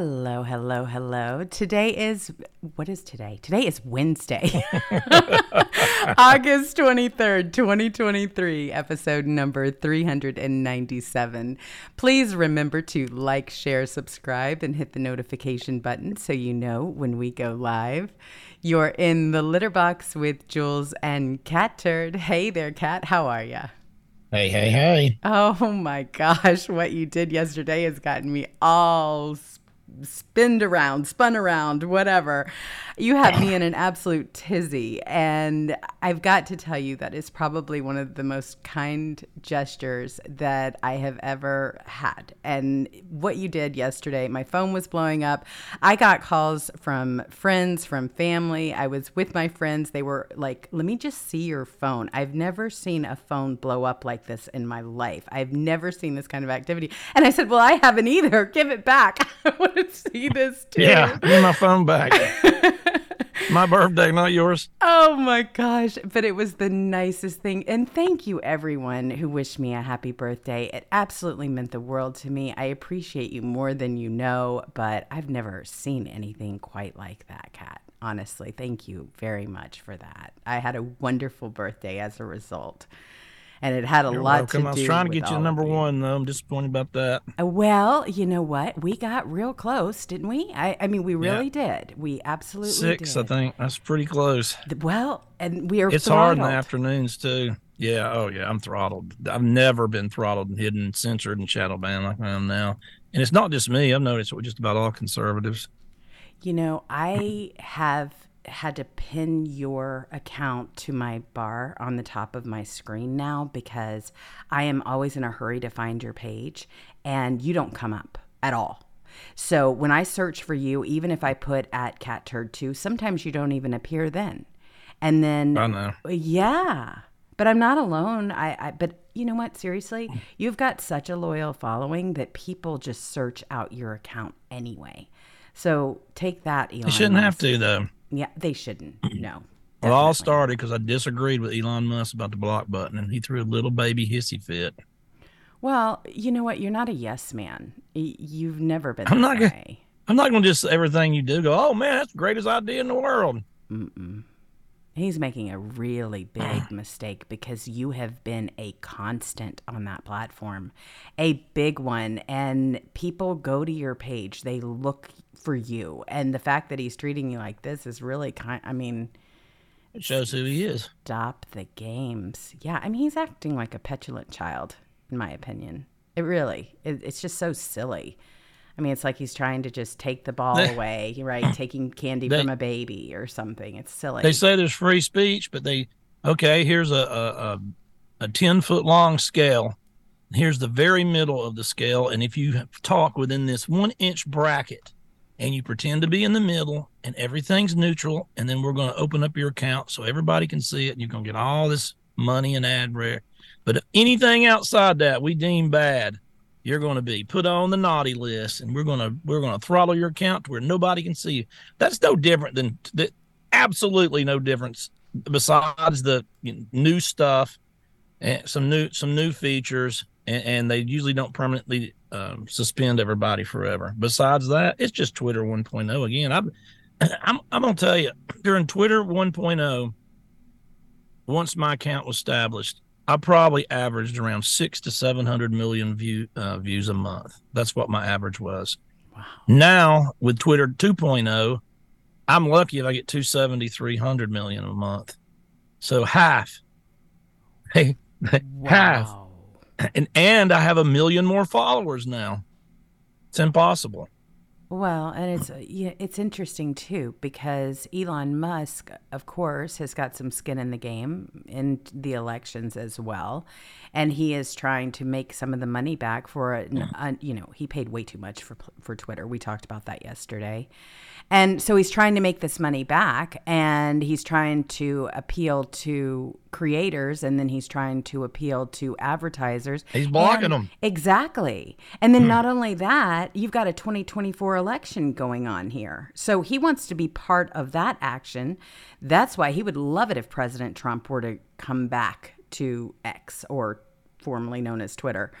Hello, hello, hello. Today is, what is today? Today is Wednesday, August 23rd, 2023, episode number 397. Please remember to like, share, subscribe, and hit the notification button so you know when we go live. You're in the litter box with Jewels and Catturd. Hey there, Cat. How are you? Hey, hey, hey. Oh my gosh, what you did yesterday has gotten me all spinned around, spun around, whatever. You had me in an absolute tizzy. And I've got to tell you, that is probably one of the most kind gestures that I have ever had. And what you did yesterday, my phone was blowing up. I got calls from friends, from family. I was with my friends. They were like, let me just see your phone. I've never seen a phone blow up like this in my life. I've never seen this kind of activity. And I said, well, I haven't either. Give it back. I want to see this too. Yeah, give my phone back. my birthday, not yours. Oh my gosh. But it was the nicest thing. And thank you, everyone who wished me a happy birthday. It absolutely meant the world to me. I appreciate you more than you know, but I've never seen anything quite like that, Cat. Honestly, thank you very much for that. I had a wonderful birthday as a result and it had a You're lot welcome. to do. I was trying to get you number one, though. I'm disappointed about that. Uh, Well, you know what? We got real close, didn't we? I, I mean, we really did. We absolutely Six, did. I think. That's pretty close. Well, and we are. It's hard in the afternoons, too. Yeah. Oh, yeah. I'm throttled. I've never been throttled and hidden, censored, and shadow banned like I am now. And it's not just me. I've noticed it with just about all conservatives. You know, I have had to pin your account to my bar on the top of my screen now because I am always in a hurry to find your page and you don't come up at all. So when I search for you, even if I put at catturd 2, sometimes you don't even appear then. And then I know. Yeah. But I'm not alone. I, I but you know what? Seriously, you've got such a loyal following that people just search out your account anyway. So take that, Elon. You shouldn't have to, though. Yeah, they shouldn't. No. Well, it all started because I disagreed with Elon Musk about the block button, and he threw a little baby hissy fit. Well, you know what? You're not a yes man. You've never been. I'm not gonna-. I'm not going to just everything you do go, oh man, that's the greatest idea in the world. Mm-mm. He's making a really big mistake because you have been a constant on that platform, a big one. And people go to your page, they look for you. And the fact that he's treating you like this is really kind, I mean, It shows who he is. stop the games. Yeah, I mean, he's acting like a petulant child, in my opinion. It really, it, it's just so silly. I mean, it's like he's trying to just take the ball They- away, right? Taking candy They- from a baby or something. It's silly. They say there's free speech, but they okay. Here's a a, a, a ten foot long scale. Here's the very middle of the scale, and if you talk within this one inch bracket, and you pretend to be in the middle, and everything's neutral, and then we're going to open up your account so everybody can see it, and you're going to get all this money and ad rare. But anything outside that we deem bad, you're going to be put on the naughty list, and we're going to we're going to throttle your account to where nobody can see you. That's no different than that. Absolutely no difference besides the you know, new stuff and some new some new features, and, and they usually don't permanently um, suspend everybody forever. Besides that, it's just Twitter 1.0 again. I'm I'm I'm gonna tell you during Twitter 1.0, once my account was established, I probably averaged around six to seven hundred million view uh, views a month. That's what my average was. wow. Now with Twitter 2.0, I'm lucky if I get 270, 300 million a month. So half. Hey, half. And and I have a million more followers now. It's impossible. Well, and it's yeah, it's interesting too because Elon Musk, of course, has got some skin in the game in the elections as well, and he is trying to make some of the money back for it. Uh, you know, he paid way too much for for Twitter. We talked about that yesterday, and so he's trying to make this money back, and he's trying to appeal to creators, and then he's trying to appeal to advertisers. He's blocking And- them. Exactly. And then hmm. not only that, you've got a 2024 election going on here. So he wants to be part of that action. That's why he would love it if President Trump were to come back to X or formerly known as Twitter.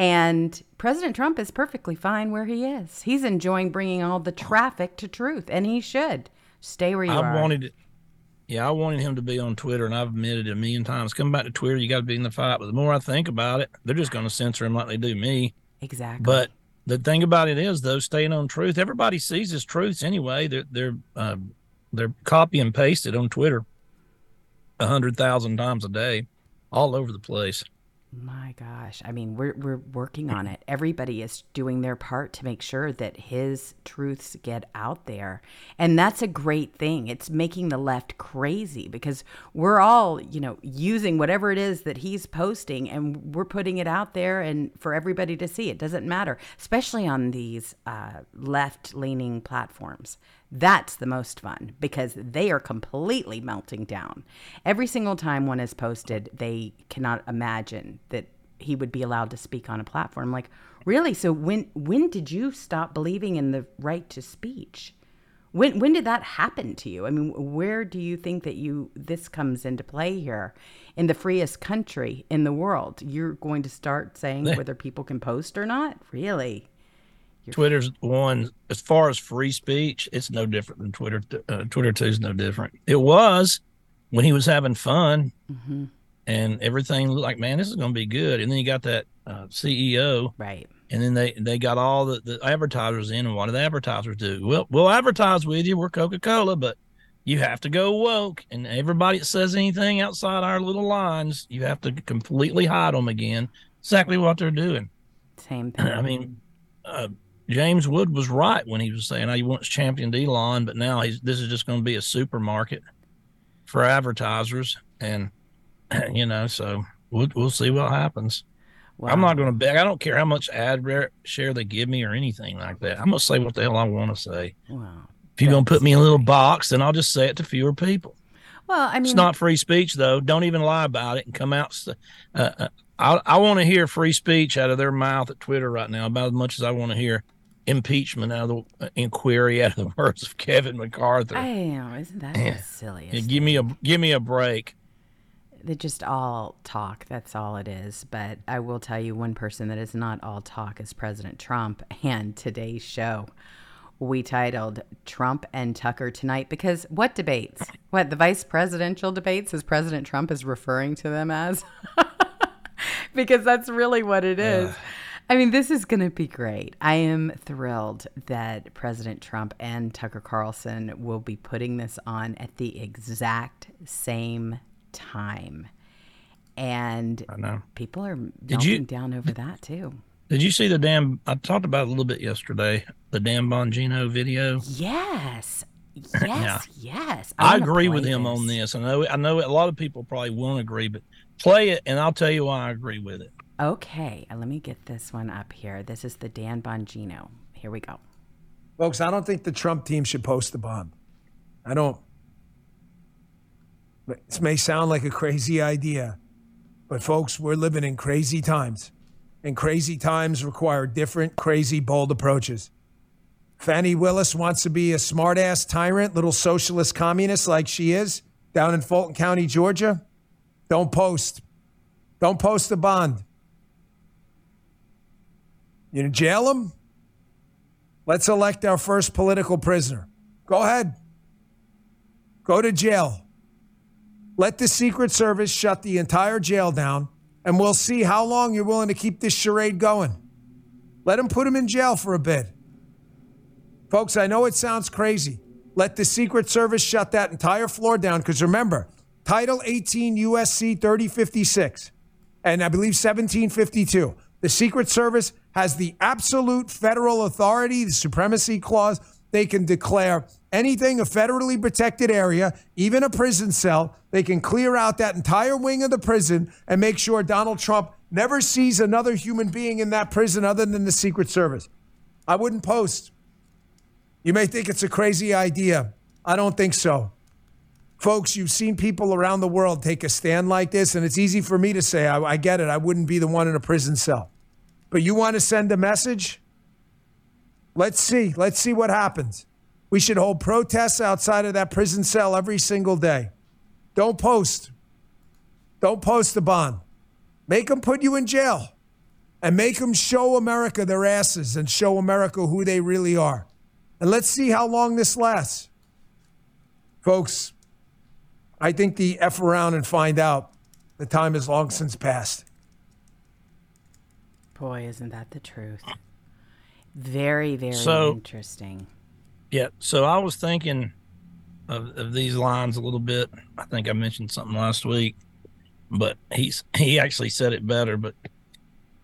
And President Trump is perfectly fine where he is. He's enjoying bringing all the traffic to truth, and he should stay where you I are. wanted, yeah, I wanted him to be on Twitter, and I've admitted it a million times. Come back to Twitter, you got to be in the fight. But the more I think about it, they're just going to censor him like they do me. exactly. But the thing about it is, though, staying on truth. Everybody sees his truths anyway. They're they're uh, they're copy and pasted on Twitter a hundred thousand times a day, all over the place. My gosh. I mean, we're we're working on it. Everybody is doing their part to make sure that his truths get out there. And that's a great thing. It's making the left crazy because we're all, you know, using whatever it is that he's posting and we're putting it out there and for everybody to see. It doesn't matter, especially on these uh, left-leaning platforms. That's the most fun because they are completely melting down. Every single time one is posted, they cannot imagine that he would be allowed to speak on a platform. Like, really? So when when did you stop believing in the right to speech? When when did that happen to you? I mean, where do you think that you this comes into play here? In the freest country in the world, you're going to start saying whether people can post or not? Really? Twitter's one as far as free speech. It's no different than Twitter. Uh, Twitter two is no different. It was when he was having fun, Mm-hmm. and everything looked like, man, this is going to be good. And then you got that uh, CEO, Right. and then they they got all the, the advertisers in. And what do the advertisers do? Well, we'll advertise with you. We're Coca Cola, but you have to go woke. And everybody that says anything outside our little lines, you have to completely hide them again. Exactly what they're doing. Same thing. I mean, uh, James Wood was right when he was saying he once championed Elon, but now he's this is just going to be a supermarket for advertisers, and you know, so we'll we'll see what happens. Wow. I'm not going to beg. I don't care how much ad share they give me or anything like that. I'm going to say what the hell I want to say. Wow. If you're going to put me in a little box, then I'll just say it to fewer people. Well, I mean, It's not free speech, though. Don't even lie about it and come out. Uh, uh, I, I want to hear free speech out of their mouth at Twitter right now about as much as I want to hear impeachment out of the uh, inquiry out of the words of Kevin McCarthy. I know, isn't that Yeah. the silliest? Yeah, give me a give me a break. They just all talk. That's all it is. But I will tell you one person that is not all talk is President Trump. And today's show, we titled Trump and Tucker Tonight because what debates? What, the vice presidential debates, as President Trump is referring to them as? because that's really what it is. I mean, this is going to be great. I am thrilled that President Trump and Tucker Carlson will be putting this on at the exact same time. And I know. people are you- down over that too. Did you see the damn? I talked about it a little bit yesterday. The Dan Bongino video. Yes. Yes. Yes. I, wanna agree with him on this. I know. I know a lot of people probably won't agree, but play it, and I'll tell you why I agree with it. Okay. uh, Let me get this one up here. This is the Dan Bongino. Here we go. Folks, I don't think the Trump team should post the bond. I don't. This may sound like a crazy idea, but folks, we're living in crazy times. And crazy times require different, crazy, bold approaches. Fani Willis wants to be a smartass tyrant, little socialist communist like she is down in Fulton County, Georgia. Don't post. Don't post the bond. You jail him? Let's elect our first political prisoner. Go ahead. Go to jail. Let the Secret Service shut the entire jail down, and we'll see how long you're willing to keep this charade going. Let them put him in jail for a bit. Folks, I know it sounds crazy. Let the Secret Service shut that entire floor down because remember, Title 18 USC 3056 and I believe 1752. The Secret Service has the absolute federal authority, the supremacy clause. They can declare anything a federally protected area, even a prison cell. They can clear out that entire wing of the prison and make sure Donald Trump never sees another human being in that prison other than the Secret Service. I wouldn't post. You may think it's a crazy idea. I don't think so. Folks, you've seen people around the world take a stand like this, and it's easy for me to say, I, I get it. I wouldn't be the one in a prison cell. But you want to send a message? Let's see. Let's see what happens. We should hold protests outside of that prison cell every single day. Don't post. Don't post the bond. Make them put you in jail and make them show America their asses and show America who they really are. And let's see how long this lasts. Folks, I think the F around and find out the time is long since past. Boy, isn't that the truth? Very, very So- interesting. Yeah. So I was thinking of, of these lines a little bit. I think I mentioned something last week, but he's he actually said it better. But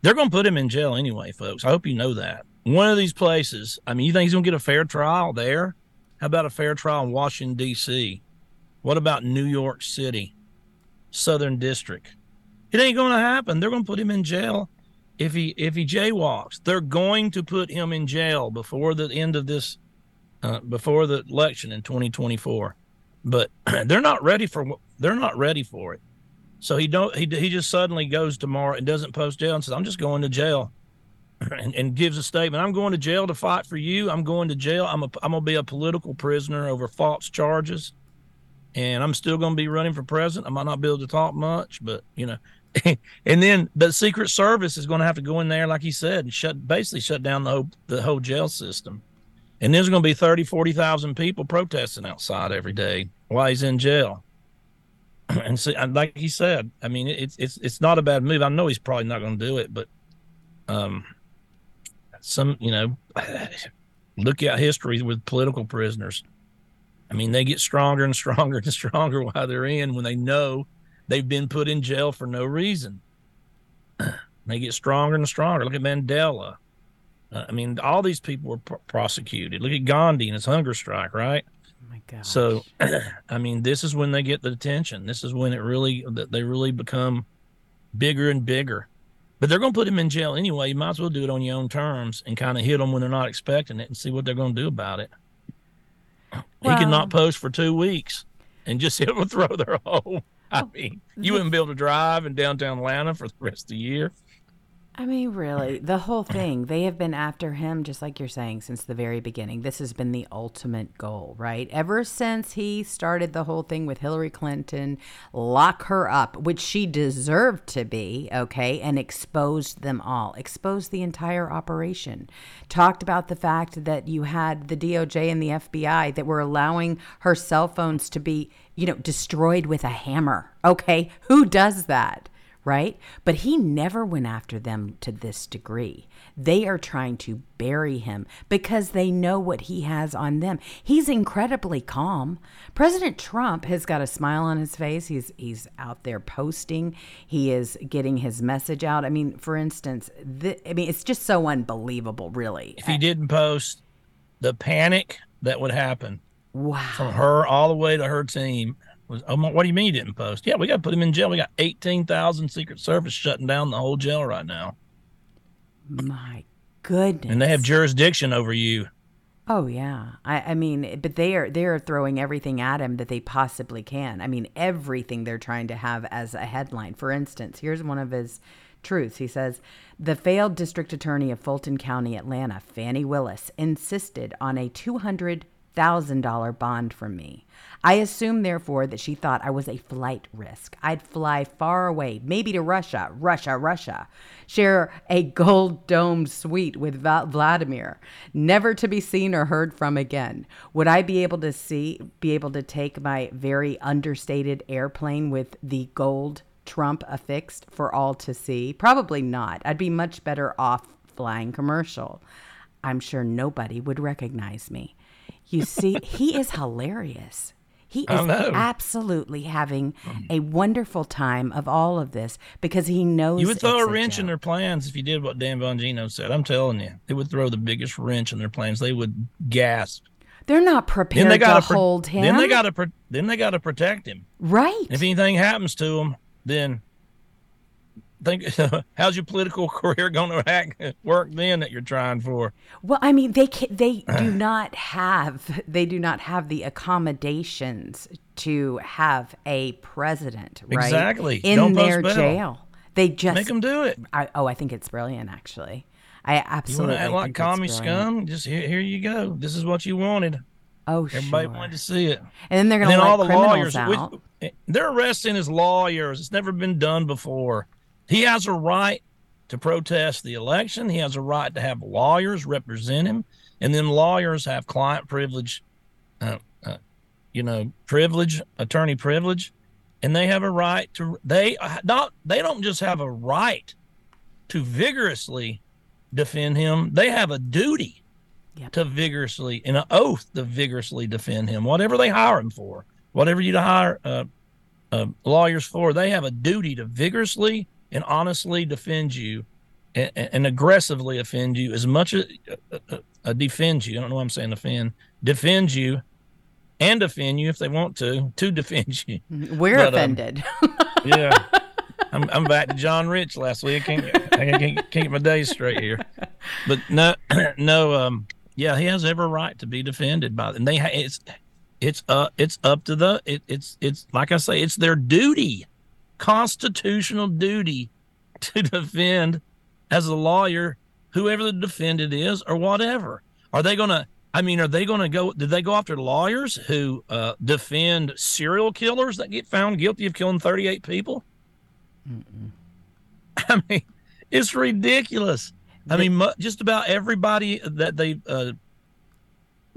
they're going to put him in jail anyway, folks. I hope you know that. One of these places. I mean, you think he's going to get a fair trial there? How about a fair trial in Washington D.C.? What about New York City, Southern District? It ain't going to happen. They're going to put him in jail if he if he jaywalks. They're going to put him in jail before the end of this uh, before the election in 2024, but they're not ready for they're not ready for it. So he don't he he just suddenly goes tomorrow and doesn't post jail and says I'm just going to jail, and, and gives a statement I'm going to jail to fight for you. I'm going to jail. I'm a I'm gonna be a political prisoner over false charges, and I'm still gonna be running for president. I might not be able to talk much, but you know. and then the Secret Service is going to have to go in there, like he said, and shut basically shut down the whole the whole jail system. And there's going to be 30, 40,000 people protesting outside every day while he's in jail. And so, like he said, I mean, it's it's it's not a bad move. I know he's probably not going to do it, but um, some you know, look at history with political prisoners. I mean, they get stronger and stronger and stronger while they're in when they know they've been put in jail for no reason. they get stronger and stronger. Look at Mandela. Uh, I mean, all these people were pr- prosecuted. Look at Gandhi and his hunger strike, right? Oh my God. So, I mean, this is when they get the attention. This is when it really that they really become bigger and bigger. But they're going to put him in jail anyway. You might as well do it on your own terms and kind of hit them when they're not expecting it and see what they're going to do about it. he Well- could not post for two weeks and just hit them a throw their home. I mean, you wouldn't be able to drive in downtown Atlanta for the rest of the year. I mean, really, the whole thing, they have been after him, just like you're saying, since the very beginning. This has been the ultimate goal, right? Ever since he started the whole thing with Hillary Clinton, lock her up, which she deserved to be, okay, and exposed them all, exposed the entire operation. Talked about the fact that you had the DOJ and the FBI that were allowing her cell phones to be, you know, destroyed with a hammer, okay? Who does that? Right? But he never went after them to this degree. They are trying to bury him because they know what he has on them. He's incredibly calm. President Trump has got a smile on his face. He's he's out there posting. He is getting his message out. I mean, for instance, th- I mean, it's just so unbelievable, really. If he didn't post, the panic that would happen Wow. from her all the way to her team was, oh, my- what do you mean he didn't post? Yeah, we got to put him in jail. We got 18,000 Secret Service shutting down the whole jail right now. My goodness. And they have jurisdiction over you. Oh yeah, I, I mean, but they are they are throwing everything at him that they possibly can. I mean, everything they're trying to have as a headline. For instance, here's one of his truths. He says, "The failed district attorney of Fulton County, Atlanta, Fani Willis, insisted on a two hundred thousand dollar bond from me. I assumed, therefore, that she thought I was a flight risk. I'd fly far away, maybe to Russia, Russia, Russia, share a gold domed suite with Vladimir, never to be seen or heard from again. Would I be able to see, be able to take my very understated airplane with the gold Trump affixed for all to see? Probably not. I'd be much better off flying commercial. I'm sure nobody would recognize me. You see, he is hilarious. He is absolutely having a wonderful time of all of this because he knows You would throw a wrench in their plans if you did what Dan Bongino said. I'm telling you, they would throw the biggest wrench in their plans. They would gasp. They're not prepared Then they got to hold him. Then they got to. Then they got to protect him. right. If anything happens to him, then think how's your political career going to work then that you're trying for? Well, I mean, they ca they do not have they do not have the accommodations to have a president, right? Exactly. In Don't their jail. They just Make them do it. I, oh, I think it's brilliant. Actually, I You absolutely want to act like commie scum? Just here, here you go. This is what you wanted. Oh, Everybody sure. wanted to see it. And then they're going to then all the criminals lawyers, out. which- they're arresting his lawyers. It's never been done before. He has a right to protest the election. He has a right to have lawyers represent him, and then lawyers have client privilege, uh, uh, you know, privilege, attorney privilege, and they have a right to they not they don't just have a right to vigorously defend him; they have a duty yep. to vigorously, in an oath, to vigorously defend him, whatever they hire him for, whatever you hire uh, uh, lawyers for, they have a duty to vigorously and honestly defend you and, and aggressively offend you as much as uh, uh, defend you. I don't know why I'm saying offend, defend you and defend you if they want to, to defend you. We're but, um, offended. Um, yeah. I'm, I'm back to John Rich last week. I can't, I can't, can't get my days straight here. But no, no, um, yeah, he has every right to be defended by and they ha- it's it's uh it's up to the it, it's it's like I say it's their duty, constitutional duty, to defend as a lawyer whoever the defendant is or whatever. Are they going to? I mean, are they going to go? Did they go after lawyers who uh, defend serial killers that get found guilty of killing 38 people? Mm-mm. I mean, it's ridiculous. I mean, just about everybody that they uh,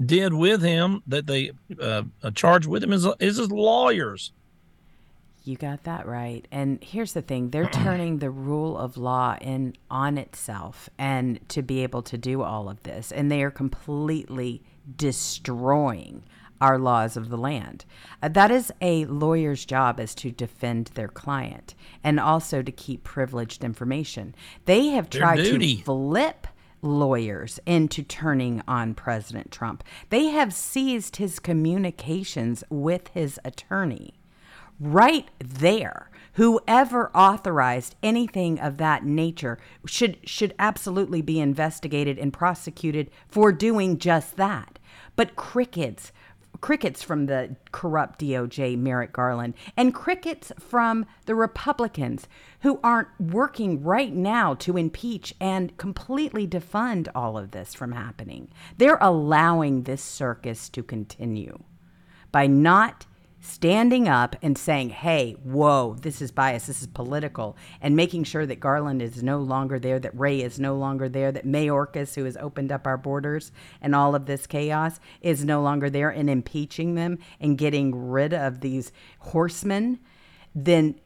did with him, that they uh, uh, charged with him, is is his lawyers. You got that right. And here's the thing: they're turning the rule of law in on itself, and to be able to do all of this, and they are completely destroying our laws of the land. Uh, that is a lawyer's job is to defend their client and also to keep privileged information. They have tried to flip lawyers into turning on President Trump. They have seized his communications with his attorney right there whoever authorized anything of that nature should should absolutely be investigated and prosecuted for doing just that but crickets crickets from the corrupt DOJ Merrick Garland and crickets from the Republicans who aren't working right now to impeach and completely defund all of this from happening. They're allowing this circus to continue by not standing up and saying, hey, whoa, this is bias, this is political, and making sure that Garland is no longer there, that Wray is no longer there, that Mayorkas, who has opened up our borders and all of this chaos, is no longer there, and impeaching them and getting rid of these horsemen, then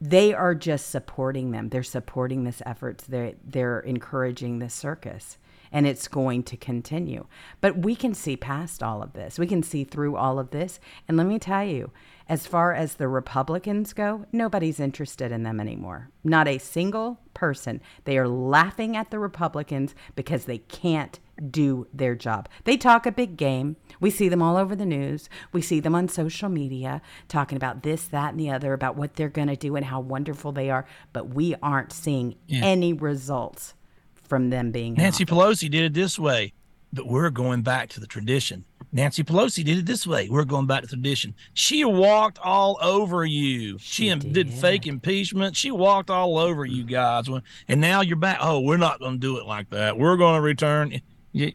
they are just supporting them. They're supporting this effort. They're, they're encouraging this circus and it's going to continue. But we can see past all of this. We can see through all of this. And let me tell you, as far as the Republicans go, nobody's interested in them anymore. Not a single person. They are laughing at the Republicans because they can't do their job. They talk a big game. We see them all over the news. We see them on social media talking about this, that, and the other, about what they're going to do and how wonderful they are. But we aren't seeing yeah. any results from them being Nancy Pelosi did it this way, but we're going back to the tradition. Nancy Pelosi did it this way. We're going back to tradition. She walked all over you. She, she did. did. fake impeachment. She walked all over you guys. And now you're back. Oh, we're not going to do it like that. We're going to return. You,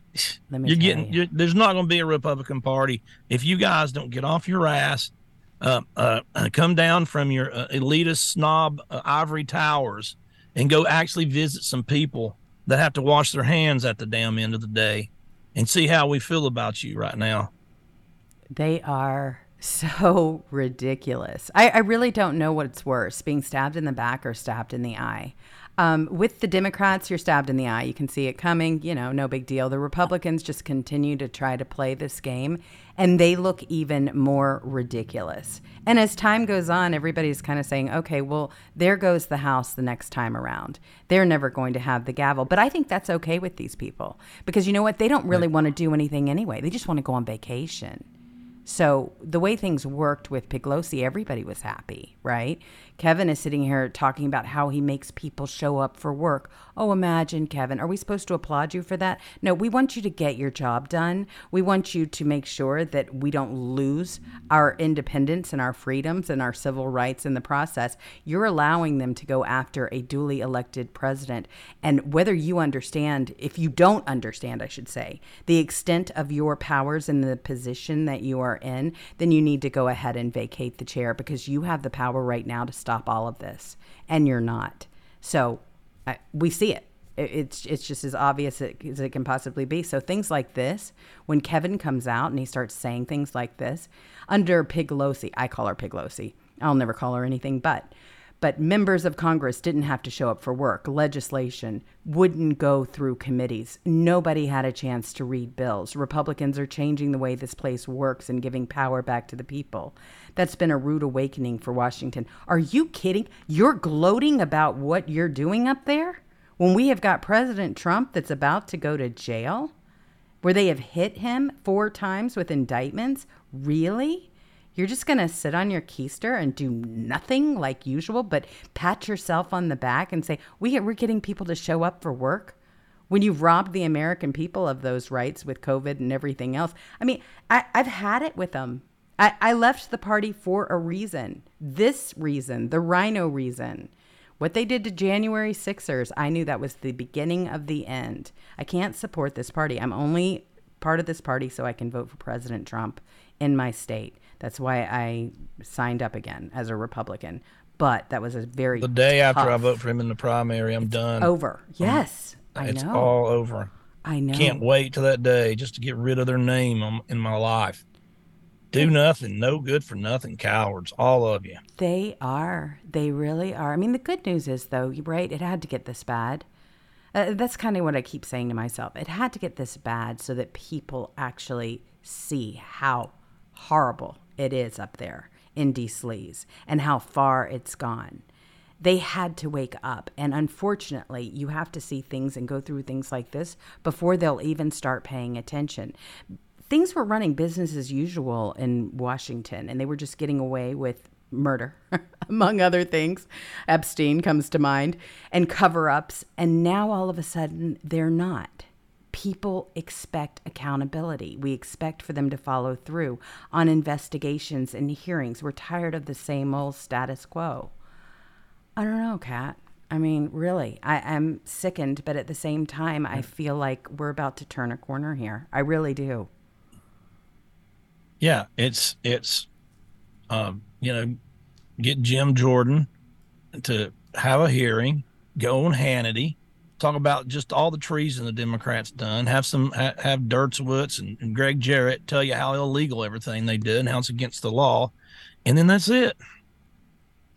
are getting. You. there's not going to be a Republican Party if you guys don't get off your ass, uh, uh, come down from your uh, elitist snob uh, ivory towers, and go actually visit some people that have to wash their hands at the damn end of the day and see how we feel about you right now. They are so ridiculous. I, I really don't know what's worse being stabbed in the back or stabbed in the eye. Um, with the Democrats, you're stabbed in the eye. You can see it coming, you know, no big deal. The Republicans just continue to try to play this game, and they look even more ridiculous. And as time goes on, everybody's kind of saying, okay, well, there goes the House the next time around. They're never going to have the gavel. But I think that's okay with these people because you know what? They don't really want to do anything anyway, they just want to go on vacation. So the way things worked with Piglosi, everybody was happy, right? Kevin is sitting here talking about how he makes people show up for work. Oh, imagine, Kevin. Are we supposed to applaud you for that? No, we want you to get your job done. We want you to make sure that we don't lose our independence and our freedoms and our civil rights in the process. You're allowing them to go after a duly elected president. And whether you understand, if you don't understand, I should say, the extent of your powers in the position that you are in, then you need to go ahead and vacate the chair because you have the power right now to stop all of this, and you're not. So I, we see it. It- It's it's just as obvious as it can possibly be. So things like this, when Kevin comes out and he starts saying things like this, under Piglosi, I call her Piglosi. I'll never call her anything but. But members of Congress didn't have to show up for work. Legislation wouldn't go through committees. Nobody had a chance to read bills. Republicans are changing the way this place works and giving power back to the people. That's been a rude awakening for Washington. Are you kidding? You're gloating about what you're doing up there? When we have got President Trump that's about to go to jail? Where they have hit him four times with indictments? Really? You're just going to sit on your keister and do nothing like usual, but pat yourself on the back and say, we, We're getting people to show up for work? When you've robbed the American people of those rights with COVID and everything else. I mean, I, I've had it with them. I, I left the party for a reason. This reason, the RINO reason. What they did to January Sixers, I knew that was the beginning of the end. I can't support this party. I'm only part of this party so I can vote for President Trump in my state. That's why I signed up again as a Republican. But that was a very The day after I vote for him in the primary, I'm done. over. Yes, I it's know. all over. I know. Can't wait till that day just to get rid of their name in my life. Do nothing, no good for nothing, cowards, all of you. They are. They really are. I mean, the good news is, though, right? It had to get this bad. Uh, that's kind of what I keep saying to myself. It had to get this bad so that people actually see how horrible it is up there in. Sleaze and how far it's gone. They had to wake up. And unfortunately, you have to see things and go through things like this before they'll even start paying attention. Things were running business as usual in Washington, and they were just getting away with murder, among other things. Epstein comes to mind, and cover ups. And now all of a sudden, they're not. People expect accountability. We expect for them to follow through on investigations and hearings. We're tired of the same old status quo. I don't know, Cat. I mean, really, I, I'm sickened, but at the same time, I feel like we're about to turn a corner here. I really do. Yeah, it's it's um, you know, get Jim Jordan to have a hearing, go on Hannity, talk about just all the treason the Democrats done, have some ha, have Dershowitz and, and Gregg Jarrett tell you how illegal everything they did and how it's against the law, and then that's it.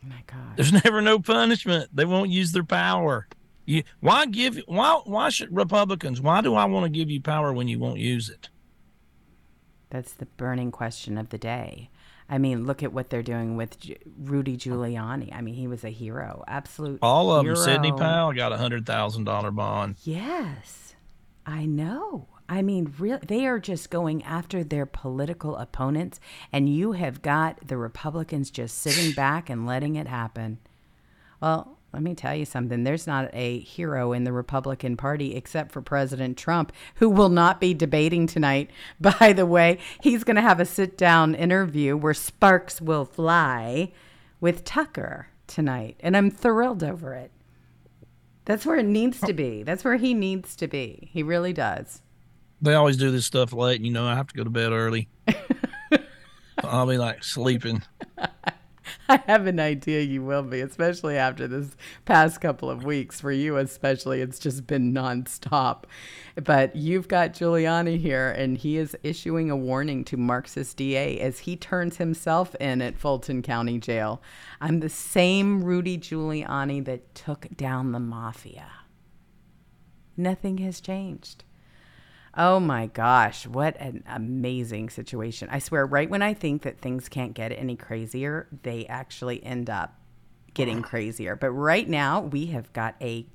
Oh my God. There's never no punishment. They won't use their power. You why give why why should Republicans? Why do I want to give you power when you won't use it? That's the burning question of the day. I mean, look at what they're doing with Rudy Giuliani. I mean, he was a hero, absolute. All of hero. them. Sidney Powell got a hundred thousand dollar bond. Yes, I know. I mean, real they are just going after their political opponents, and you have got the Republicans just sitting back and letting it happen. Well, let me tell you something. There's not a hero in the Republican Party except for President Trump, who will not be debating tonight. By the way, he's going to have a sit down interview where sparks will fly with Tucker tonight. And I'm thrilled over it. That's where it needs to be. That's where he needs to be. He really does. They always do this stuff late, and you know I have to go to bed early. I'll be like sleeping. I have an idea you will be, especially after this past couple of weeks. For you, especially, it's just been nonstop. But you've got Giuliani here, and he is issuing a warning to Marxist DA as he turns himself in at Fulton County Jail. I'm the same Rudy Giuliani that took down the mafia. Nothing has changed. Oh my gosh, what an amazing situation. I swear, right when I think that things can't get any crazier, they actually end up getting crazier. But right now, we have got a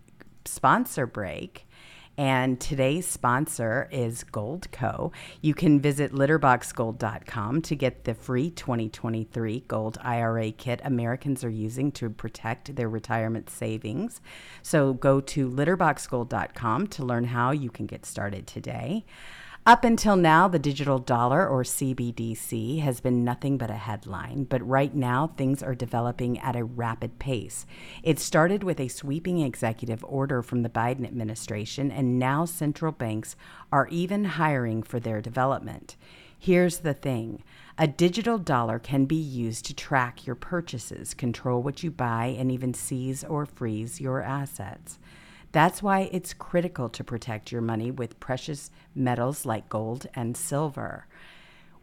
sponsor break. And today's sponsor is Goldco. You can visit litterboxgold.com to get the free 2023 Gold IRA kit Americans are using to protect their retirement savings. So go to litterboxgold.com to learn how you can get started today. Up until now, the digital dollar or CBDC has been nothing but a headline, but right now things are developing at a rapid pace. It started with a sweeping executive order from the Biden administration, and now central banks are even hiring for their development. Here's the thing a digital dollar can be used to track your purchases, control what you buy, and even seize or freeze your assets. That's why it's critical to protect your money with precious metals like gold and silver.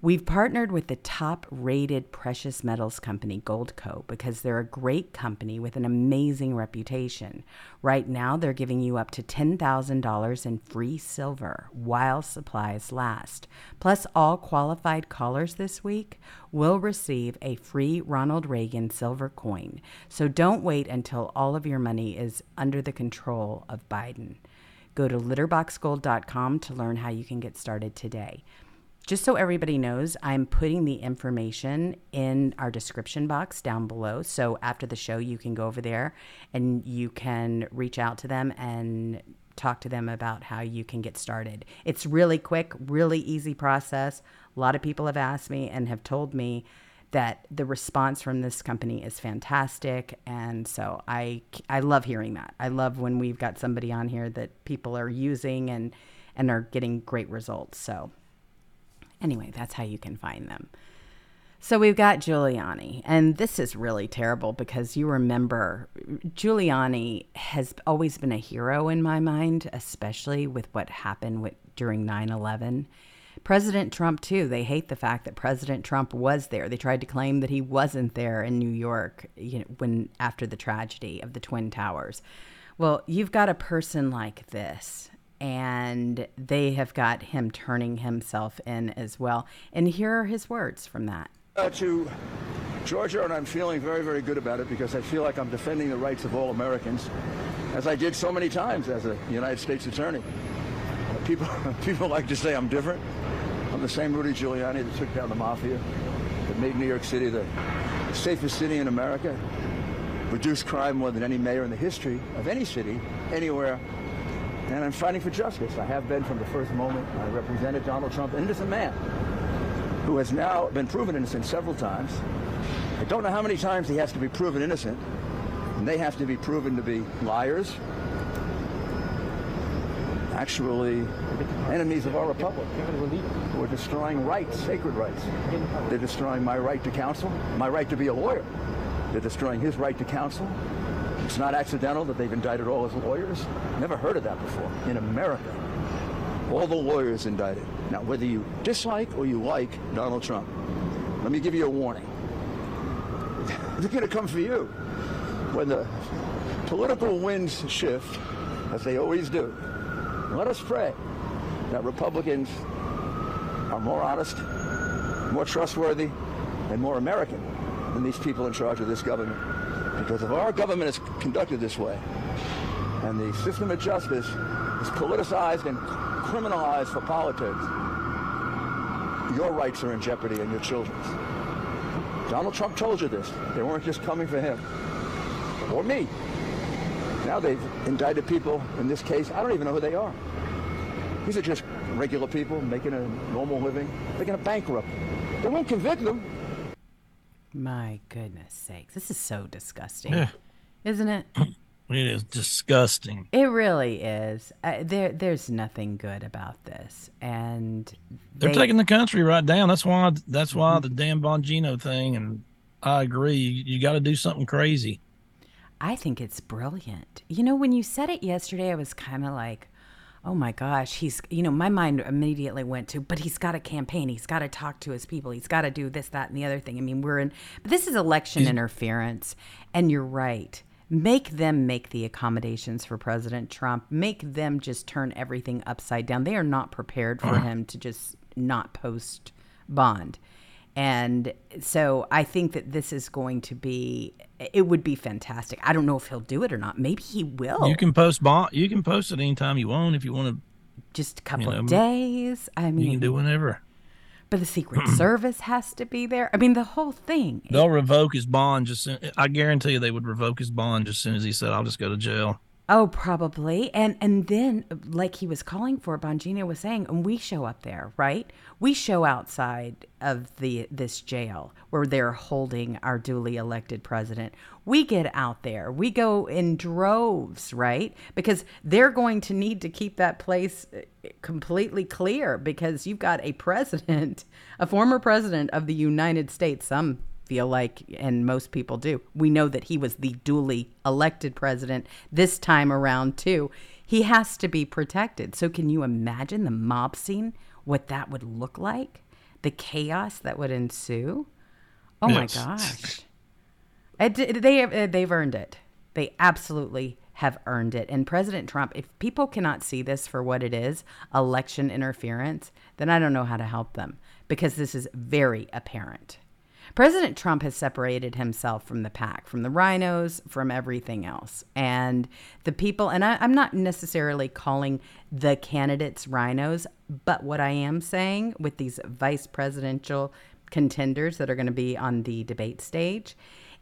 We've partnered with the top rated precious metals company, Goldco, because they're a great company with an amazing reputation. Right now, they're giving you up to $10,000 in free silver while supplies last. Plus, all qualified callers this week will receive a free Ronald Reagan silver coin. So don't wait until all of your money is under the control of Biden. Go to litterboxgold.com to learn how you can get started today just so everybody knows, I'm putting the information in our description box down below. So after the show, you can go over there and you can reach out to them and talk to them about how you can get started. It's really quick, really easy process. A lot of people have asked me and have told me that the response from this company is fantastic and so I I love hearing that. I love when we've got somebody on here that people are using and and are getting great results. So Anyway, that's how you can find them. So we've got Giuliani, and this is really terrible because you remember Giuliani has always been a hero in my mind, especially with what happened with, during 9 11. President Trump, too, they hate the fact that President Trump was there. They tried to claim that he wasn't there in New York you know, when after the tragedy of the Twin Towers. Well, you've got a person like this and they have got him turning himself in as well. And here are his words from that. Uh, to Georgia, and I'm feeling very, very good about it because I feel like I'm defending the rights of all Americans, as I did so many times as a United States attorney. People, people like to say I'm different. I'm the same Rudy Giuliani that took down the mafia, that made New York City the safest city in America, reduced crime more than any mayor in the history of any city, anywhere and I'm fighting for justice. I have been from the first moment. I represented Donald Trump, innocent man who has now been proven innocent several times. I don't know how many times he has to be proven innocent, and they have to be proven to be liars, actually enemies of our republic who are destroying rights, sacred rights. They're destroying my right to counsel, my right to be a lawyer. They're destroying his right to counsel, it's not accidental that they've indicted all his lawyers. Never heard of that before. In America, all the lawyers indicted. Now, whether you dislike or you like Donald Trump, let me give you a warning. They're going to come for you. When the political winds shift, as they always do, let us pray that Republicans are more honest, more trustworthy, and more American than these people in charge of this government. Because if our government is conducted this way, and the system of justice is politicized and criminalized for politics, your rights are in jeopardy and your children's. Donald Trump told you this. They weren't just coming for him or me. Now they've indicted people in this case. I don't even know who they are. These are just regular people making a normal living. They're going to bankrupt. They won't convict them. My goodness sakes. This is so disgusting. Yeah. Isn't it? It is disgusting. It really is. Uh, there, there's nothing good about this, and they, are taking the country right down. That's why. That's why mm-hmm. the Dan Bongino thing. And I agree. You, you got to do something crazy. I think it's brilliant. You know, when you said it yesterday, I was kind of like, oh my gosh, he's, you know, my mind immediately went to, but he's got a campaign. He's got to talk to his people. He's got to do this, that, and the other thing. I mean, we're in, but this is election he's, interference. And you're right. Make them make the accommodations for President Trump. Make them just turn everything upside down. They are not prepared for him to just not post bond. And so I think that this is going to be it would be fantastic. I don't know if he'll do it or not. Maybe he will. You can post bond you can post it anytime you want if you want to just a couple you know, of days. I mean You can do whenever. But the Secret Service has to be there. I mean the whole thing. They'll revoke his bond just I guarantee you they would revoke his bond just as soon as he said I'll just go to jail. Oh, probably. And and then like he was calling for, Bongino was saying, and we show up there, right? We show outside of the this jail where they're holding our duly elected president. We get out there. We go in droves, right? Because they're going to need to keep that place uh, completely clear because you've got a president, a former president of the United States, some feel like, and most people do, we know that he was the duly elected president this time around, too. He has to be protected. So, can you imagine the mob scene, what that would look like? The chaos that would ensue? Oh yes. my gosh. It, they, uh, they've earned it. They absolutely have earned it. And President Trump, if people cannot see this for what it is, election interference, then I don't know how to help them because this is very apparent. President Trump has separated himself from the pack, from the RINOs, from everything else. And the people, and I, am not necessarily calling the candidates RINOs, but what I am saying with these vice presidential contenders that are going to be on the debate stage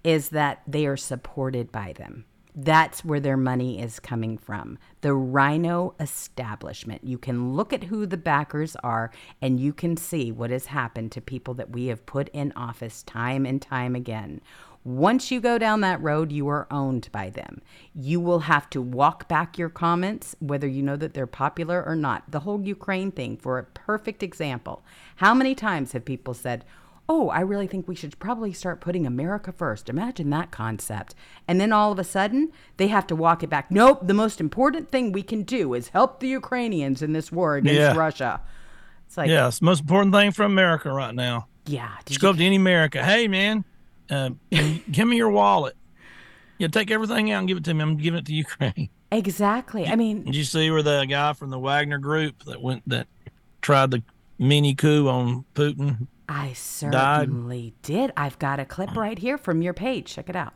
is that they are supported by them. That's where their money is coming from. The RINO establishment. You can look at who the backers are and you can see what has happened to people that we have put in office time and time again. Once you go down that road, you are owned by them. You will have to walk back your comments, whether you know that they're popular or not. The whole Ukraine thing, for a perfect example. How many times have people said, oh, I really think we should probably start putting America first. Imagine that concept. And then all of a sudden, they have to walk it back. Nope, the most important thing we can do is help the Ukrainians in this war against yeah. Russia. It's like, yeah, it's the most important thing for America right now. Yeah. Just go up to any America. Hey, man, uh, give me your wallet. Yeah, take everything out and give it to me. I'm giving it to Ukraine. Exactly. I mean, did you see where the guy from the Wagner Group that went that tried the mini coup on Putin I certainly died. did. I've got a clip mm. right here from your page. Check it out.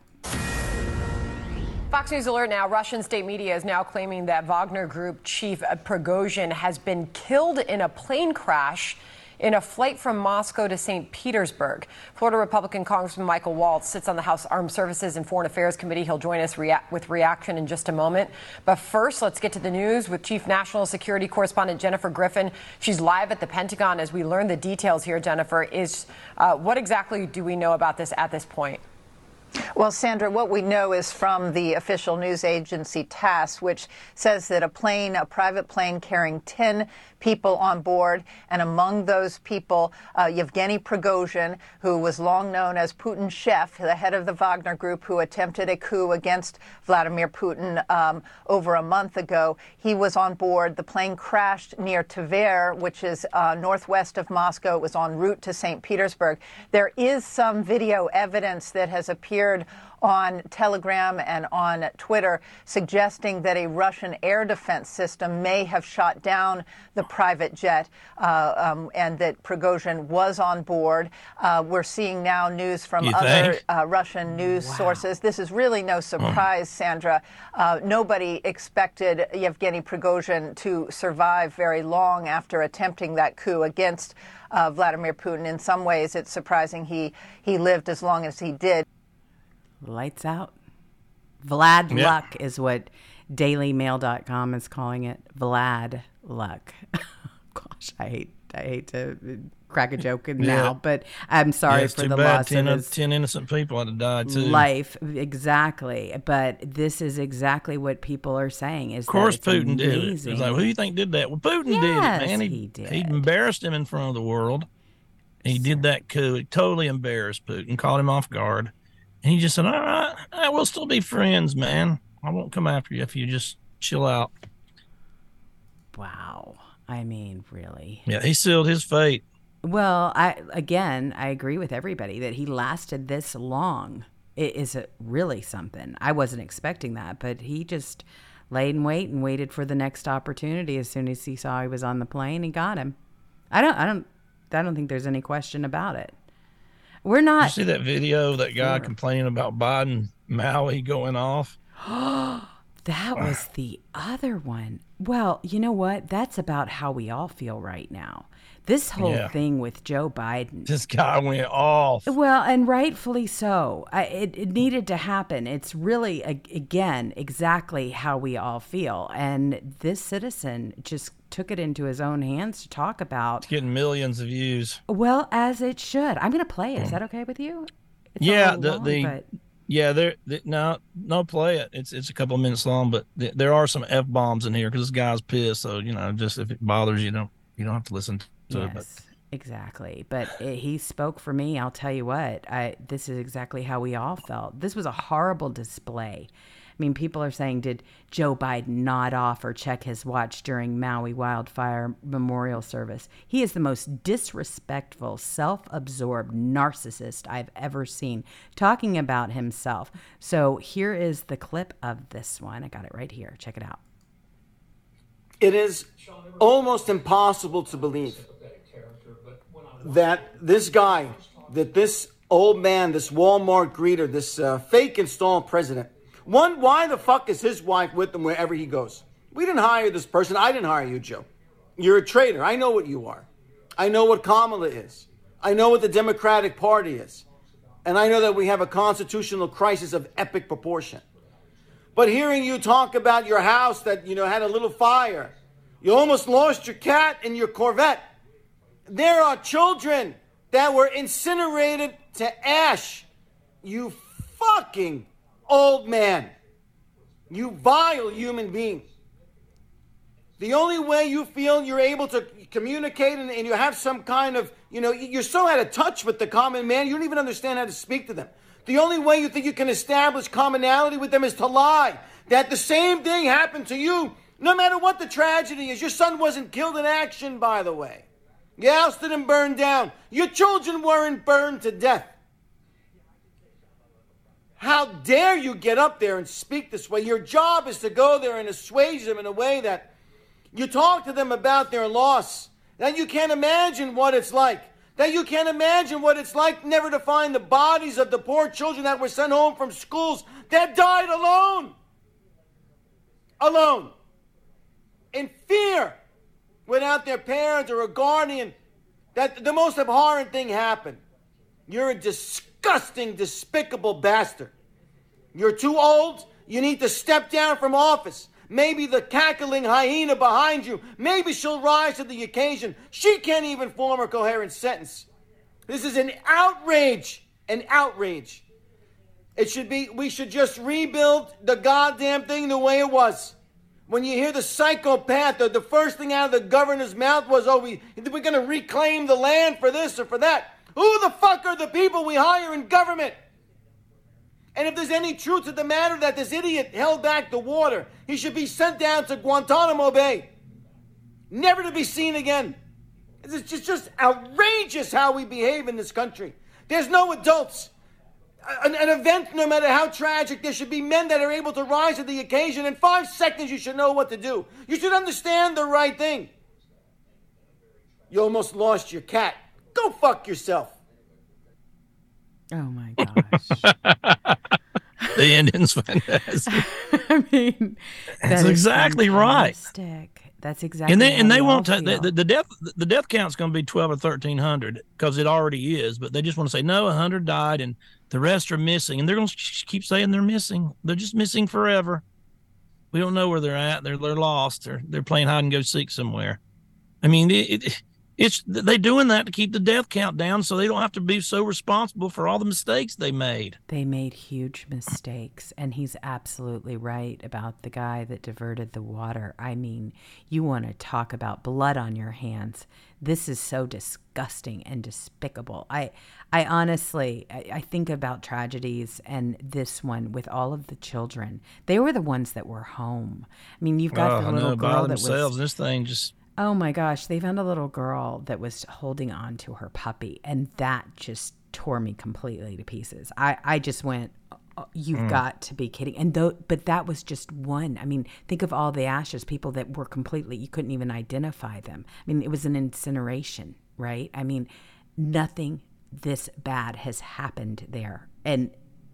Fox News alert now. Russian state media is now claiming that Wagner Group chief Prigozhin has been killed in a plane crash in a flight from Moscow to St. Petersburg. Florida Republican Congressman Michael Waltz sits on the House Armed Services and Foreign Affairs Committee. He'll join us rea- with reaction in just a moment. But first, let's get to the news with Chief National Security Correspondent Jennifer Griffin. She's live at the Pentagon as we learn the details here, Jennifer. Is uh, what exactly do we know about this at this point? Well, Sandra, what we know is from the official news agency TASS, which says that a plane, a private plane carrying 10 people on board, and among those people, uh, Yevgeny Prigozhin, who was long known as Putin's chef, the head of the Wagner Group, who attempted a coup against Vladimir Putin um, over a month ago. He was on board. The plane crashed near Tver, which is uh, northwest of Moscow. It was en route to St. Petersburg. There is some video evidence that has appeared on Telegram and on Twitter suggesting that a Russian air defense system may have shot down the private jet uh, um, and that Prigozhin was on board. Uh, we're seeing now news from you other uh, Russian news wow. sources. This is really no surprise, Sandra. Uh, nobody expected Yevgeny Prigozhin to survive very long after attempting that coup against uh, Vladimir Putin. In some ways, it's surprising he, he lived as long as he did. Lights out. Vlad yeah. Luck is what dailymail.com is calling it. Vlad Luck. Gosh, I hate I hate to crack a joke yeah. now, but I'm sorry yeah, for the bad. loss 10, of 10 innocent people had to die too. Life, exactly. But this is exactly what people are saying. Is of course Putin amazing. did it. It's like who do you think did that? Well, Putin yes, did it, man. He, he did. He embarrassed him in front of the world. He did that coup. He totally embarrassed Putin, caught him off guard. And he just said, All right, I will still be friends, man. I won't come after you if you just chill out. Wow. I mean, really. Yeah, he sealed his fate. Well, I again, I agree with everybody that he lasted this long. It is really something. I wasn't expecting that, but he just laid in wait and waited for the next opportunity. As soon as he saw he was on the plane, he got him. I don't, I don't, I don't think there's any question about it. We're not. You see that video of that guy sure. complaining about Biden Maui going off? That was the other one. Well, you know what? That's about how we all feel right now. This whole Yeah. thing with Joe Biden. This guy went off. Well, and rightfully so. I, it, it needed to happen. It's really, a- again, exactly how we all feel. And this citizen just took it into his own hands to talk about, Getting millions of views. well, as it should. I'm going to play it. Is that okay with you? It's yeah, the long, the but- yeah, there. The, no, no, play it. It's it's a couple of minutes long, but th- there are some f bombs in here because this guy's pissed. So you know, just if it bothers you, don't you don't have to listen to it. But Yes, exactly. But it, he spoke for me. I'll tell you what. I this is exactly how we all felt. This was a horrible display. I mean, people are saying, did Joe Biden nod off or check his watch during Maui wildfire memorial service? He is the most disrespectful, self-absorbed narcissist I've ever seen talking about himself. So here is the clip of this one. I got it right here. Check it out. It is almost impossible to believe that this guy, that this old man, this Walmart greeter, this uh, fake installed president, one, why the fuck is his wife with him wherever he goes? We didn't hire this person. I didn't hire you, Joe. You're a traitor. I know what you are. I know what Kamala is. I know what the Democratic Party is. And I know that we have a constitutional crisis of epic proportion. But hearing you talk about your house that, you know, had a little fire, you almost lost your cat and your Corvette. There are children that were incinerated to ash. You fucking old man. You vile human being. The only way you feel you're able to communicate and, and you have some kind of, you know, you're so out of touch with the common man, you don't even understand how to speak to them. The only way you think you can establish commonality with them is to lie. That the same thing happened to you, no matter what the tragedy is. Your son wasn't killed in action, by the way. Your house didn't burn down. Your children weren't burned to death. How dare you get up there and speak this way? Your job is to go there and assuage them in a way that you talk to them about their loss, that you can't imagine what it's like, that you can't imagine what it's like never to find the bodies of the poor children that were sent home from schools that died alone. Alone. In fear, without their parents or a guardian, that the most abhorrent thing happened. You're a disgusting, despicable bastard. You're too old. You need to step down from office. Maybe the cackling hyena behind you, maybe she'll rise to the occasion. She can't even form a coherent sentence. This is an outrage. An outrage. It should be, we should just rebuild the goddamn thing the way it was. When you hear the psychopath, the, the first thing out of the governor's mouth was, oh, we, we're going to reclaim the land for this or for that. Who the fuck are the people we hire in government? And if there's any truth to the matter that this idiot held back the water, he should be sent down to Guantanamo Bay. Never to be seen again. It's just, just outrageous how we behave in this country. There's no adults. An, an event, no matter how tragic, there should be men that are able to rise to the occasion. In five seconds, you should know what to do. You should understand the right thing. You almost lost your cat. Go fuck yourself. Oh my gosh. the ending's fantastic. I mean, That's that is exactly right. fantastic. That's exactly. and they and they we won't all ta- the, feel. the, the death the death count's going to be 12 or 1300 because it already is but they just want to say no 100 died and the rest are missing and they're going to keep saying they're missing. They're just missing forever. We don't know where they're at. They're they're lost. They're they're playing hide and go seek somewhere. I mean it, it it's they doing that to keep the death count down so they don't have to be so responsible for all the mistakes they made They made huge mistakes, and he's absolutely right about the guy that diverted the water. I mean, you want to talk about blood on your hands. This is so disgusting and despicable. I, I honestly, I, I think about tragedies, and this one with all of the children. They were the ones that were home. I mean, you've got oh, the little know, girl that was this thing just Oh my gosh, they found a little girl that was holding on to her puppy, and that just tore me completely to pieces. I, I just went, "Oh, You've mm. got to be kidding. And though, but that was just one. I mean, think of all the ashes, people that were completely, you couldn't even identify them. I mean, it was an incineration, right? I mean, nothing this bad has happened there. And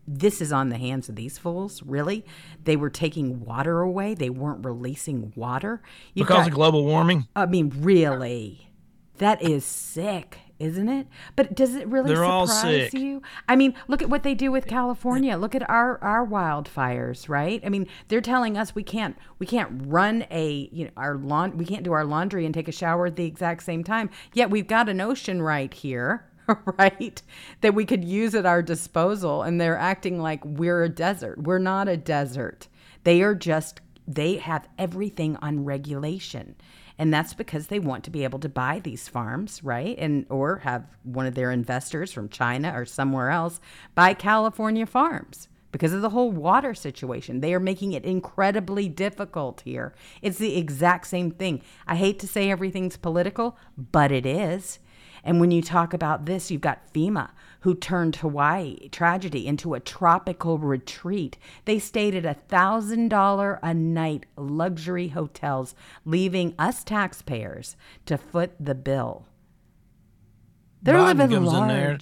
this is on the hands of these fools. Really, they were taking water away. They weren't releasing water You've because got, of global warming. I mean, really, that is sick isn't it? But does it really They're surprise you? I mean, look at what they do with California. Look at our our wildfires, right? I mean, they're telling us we can't we can't run a you know our lawn we can't do our laundry and take a shower at the exact same time. Yet we've got an ocean right here. Right, that we could use at our disposal, and they're acting like we're a desert. We're not a desert. They are just, they have everything on regulation and that's because they want to be able to buy these farms, right? And or have one of their investors from China or somewhere else buy California farms because of the whole water situation. They are making it incredibly difficult here. It's the exact same thing. I hate to say everything's political, but it is. And when you talk about this, you've got FEMA, who turned Hawaii tragedy into a tropical retreat. They stayed at a $1,000 a night luxury hotels, leaving us taxpayers to foot the bill. They're Biden living comes large. In there,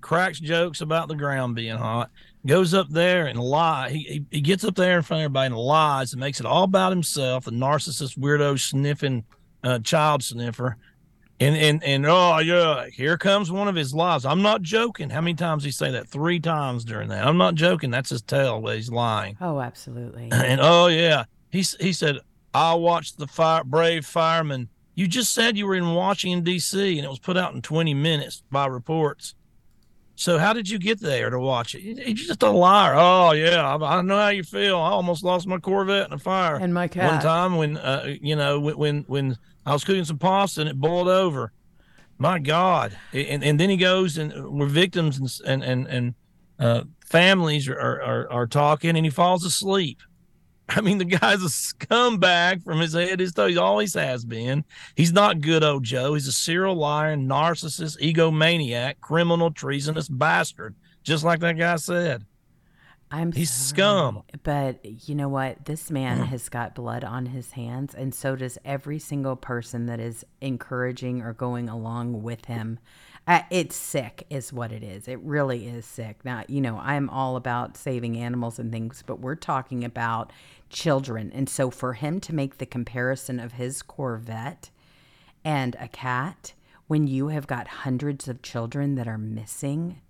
cracks jokes about the ground being hot, goes up there and lie. He, he, he gets up there in front of everybody and lies and makes it all about himself, the narcissist, weirdo, sniffing uh, child sniffer and and and oh yeah, here comes one of his lies. I'm not joking. How many times he say that? Three times during that. I'm not joking. That's his tell where he's lying. Oh, absolutely. And oh yeah, he he said I watched the fire brave fireman. You just said you were in Washington D.C. and it was put out in 20 minutes by reports. So how did you get there to watch it? He's just a liar. Oh yeah, I, I, know how you feel. I almost lost my Corvette in a fire. And my cat. One time when uh, you know when when I was cooking some pasta and it boiled over. My God! And and then he goes and we're victims and and and, and uh, families are, are are talking and he falls asleep. I mean, the guy's a scumbag from his head his toe. He always has been. He's not good, old Joe. He's a serial liar, narcissist, egomaniac, criminal, treasonous bastard, just like that guy said. I'm he's sorry, scum. But you know what? This man mm. has got blood on his hands, and so does every single person that is encouraging or going along with him. Uh, it's sick, is what it is. It really is sick. Now, you know, I'm all about saving animals and things, but we're talking about children. And so for him to make the comparison of his Corvette and a cat, when you have got hundreds of children that are missing,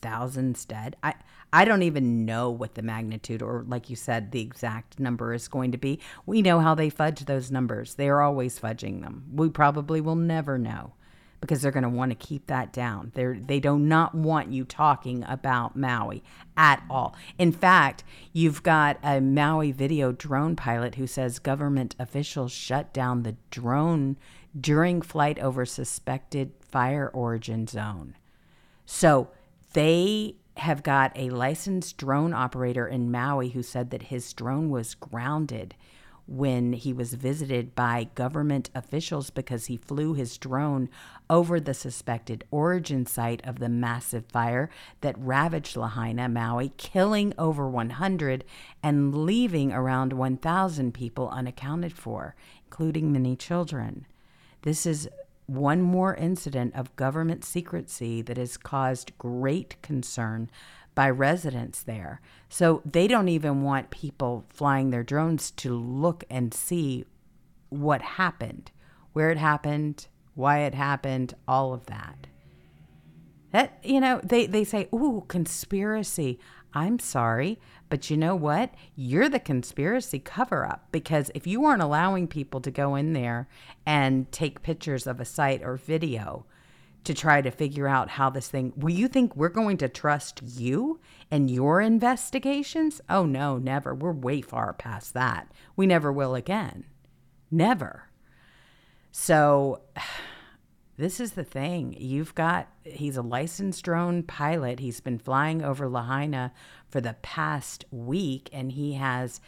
thousands dead, I I don't even know what the magnitude or, like you said, the exact number is going to be. We know how they fudge those numbers. They are always fudging them. We probably will never know because they're going to want to keep that down. They they do not want you talking about Maui at all. In fact, you've got a Maui video drone pilot who says government officials shut down the drone during flight over suspected fire origin zone. So they have got a licensed drone operator in Maui who said that his drone was grounded when he was visited by government officials because he flew his drone over the suspected origin site of the massive fire that ravaged Lahaina, Maui, killing over 100 and leaving around 1,000 people unaccounted for, including many children. This is one more incident of government secrecy that has caused great concern by residents there. So they don't even want people flying their drones to look and see what happened, where it happened, why it happened, all of that. That you know, they they say, "Ooh, conspiracy." I'm sorry, but you know what? You're the conspiracy cover up because if you weren't allowing people to go in there and take pictures of a site or video to try to figure out how this thing, will you think we're going to trust you and your investigations? Oh, no, never. We're way far past that. We never will again. Never. So this is the thing. You've got, he's a licensed drone pilot. He's been flying over Lahaina for the past week, and he has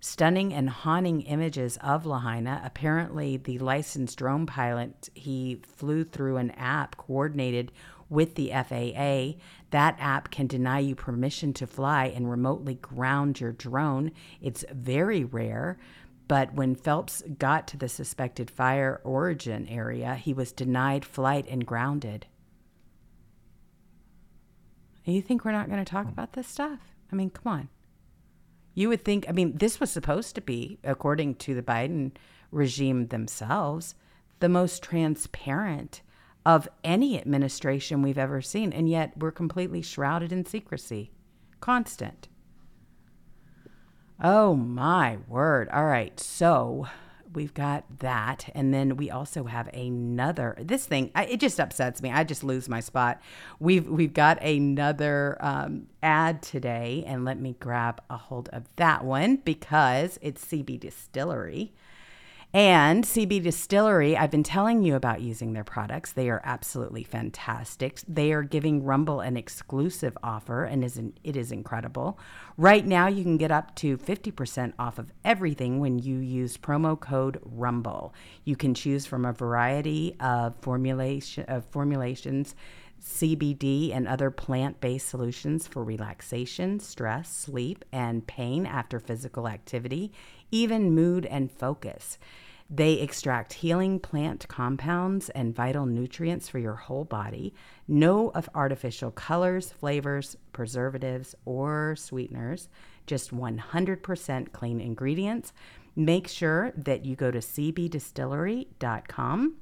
stunning and haunting images of Lahaina. Apparently, the licensed drone pilot, he flew through an app coordinated with the FAA. That app can deny you permission to fly and remotely ground your drone. It's very rare. But when Phelps got to the suspected fire origin area, he was denied flight and grounded. You think we're not going to talk about this stuff? I mean, come on. You would think, I mean, this was supposed to be, according to the Biden regime themselves, the most transparent of any administration we've ever seen. And yet we're completely shrouded in secrecy, constant. Oh my word. All right. So we've got that. And then we also have another, this thing, I, it just upsets me. I just lose my spot. We've, we've got another um, ad today. And let me grab a hold of that one because it's CBDistillery. And CBDistillery, I've been telling you about using their products. They are absolutely fantastic. They are giving Rumble an exclusive offer, and it is incredible. Right now, you can get up to 50% off of everything when you use promo code Rumble. You can choose from a variety of formulation of formulations. CBD and other plant based solutions for relaxation, stress, sleep, and pain after physical activity, even mood and focus. They extract healing plant compounds and vital nutrients for your whole body. No of artificial colors, flavors, preservatives, or sweeteners. Just 100% clean ingredients. Make sure that you go to cbdistillery.com.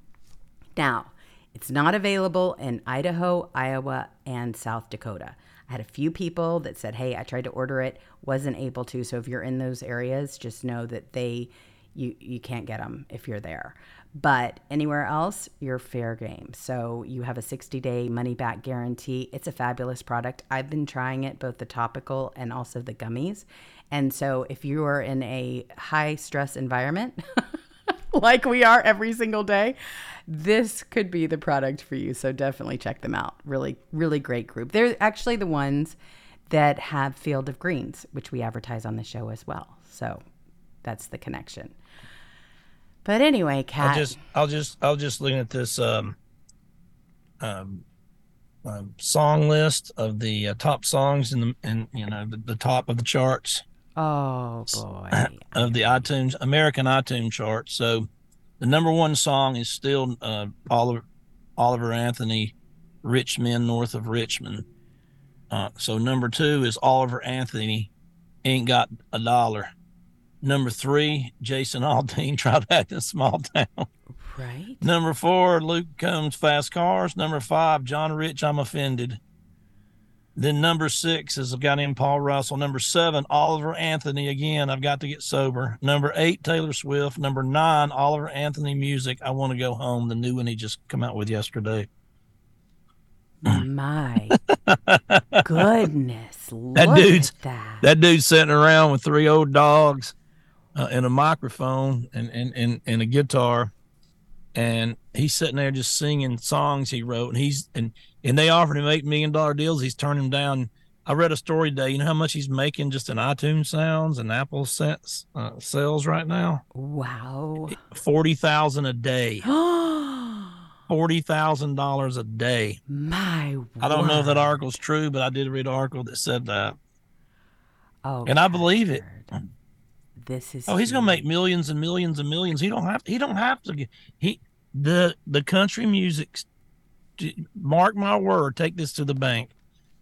Now, it's not available in Idaho, Iowa, and South Dakota. I had a few people that said, "Hey, I tried to order it, wasn't able to." So if you're in those areas, just know that they you you can't get them if you're there. But anywhere else, you're fair game. So you have a 60 day money back guarantee. It's a fabulous product. I've been trying it, both the topical and also the gummies. And so if you are in a high stress environment, like we are every single day, this could be the product for you. So definitely check them out. Really, really great group. They're actually the ones that have Field of Greens, which we advertise on the show as well. So that's the connection. But anyway, Cat. I'll just, I'll just, I'll just looking at this um, um, um, song list of the uh, top songs in the, in you know, the, the top of the charts. Oh boy. of the iTunes American iTunes chart. So, the number one song is still uh, Oliver Oliver Anthony, "Rich Men North of Richmond." Uh, so number two is Oliver Anthony, "Ain't Got a Dollar." Number three, Jason Aldean try that in small town. Right. Number four, Luke Combs Fast Cars. Number five, John Rich, I'm Offended. Then number six is a guy named Paul Russell. Number seven, Oliver Anthony. Again, I've got to get sober. Number eight, Taylor Swift. Number nine, Oliver Anthony Music. I want to go home. The new one he just come out with yesterday. My goodness. that dude's that. that dude's sitting around with three old dogs uh, and a microphone and, and, and, and a guitar. And he's sitting there just singing songs he wrote. And he's, and, and they offered him $8 million deals. He's turned them down. I read a story today. You know how much he's making just in iTunes sounds and Apple sets, uh, sales right now? Wow. 40,000 a day. Forty thousand dollars a day. My, I don't know if that article's true, but I did read an article that said that. Oh, and I believe it. This is oh, he's gonna make millions and millions and millions. He don't have. He don't have to. He the the country music. Mark my word. Take this to the bank.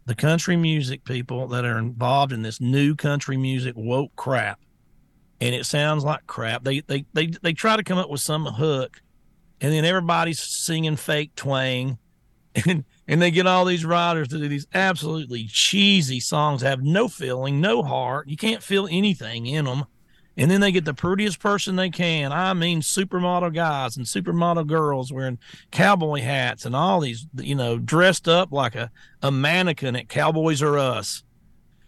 The country music people that are involved in this new country music woke crap, and it sounds like crap. They they they they try to come up with some hook, and then everybody's singing fake twang, and and they get all these writers to do these absolutely cheesy songs, have no feeling, no heart. You can't feel anything in them and then they get the prettiest person they can. I mean, supermodel guys and supermodel girls wearing cowboy hats and all these, you know, dressed up like a, a mannequin at Cowboys R Us.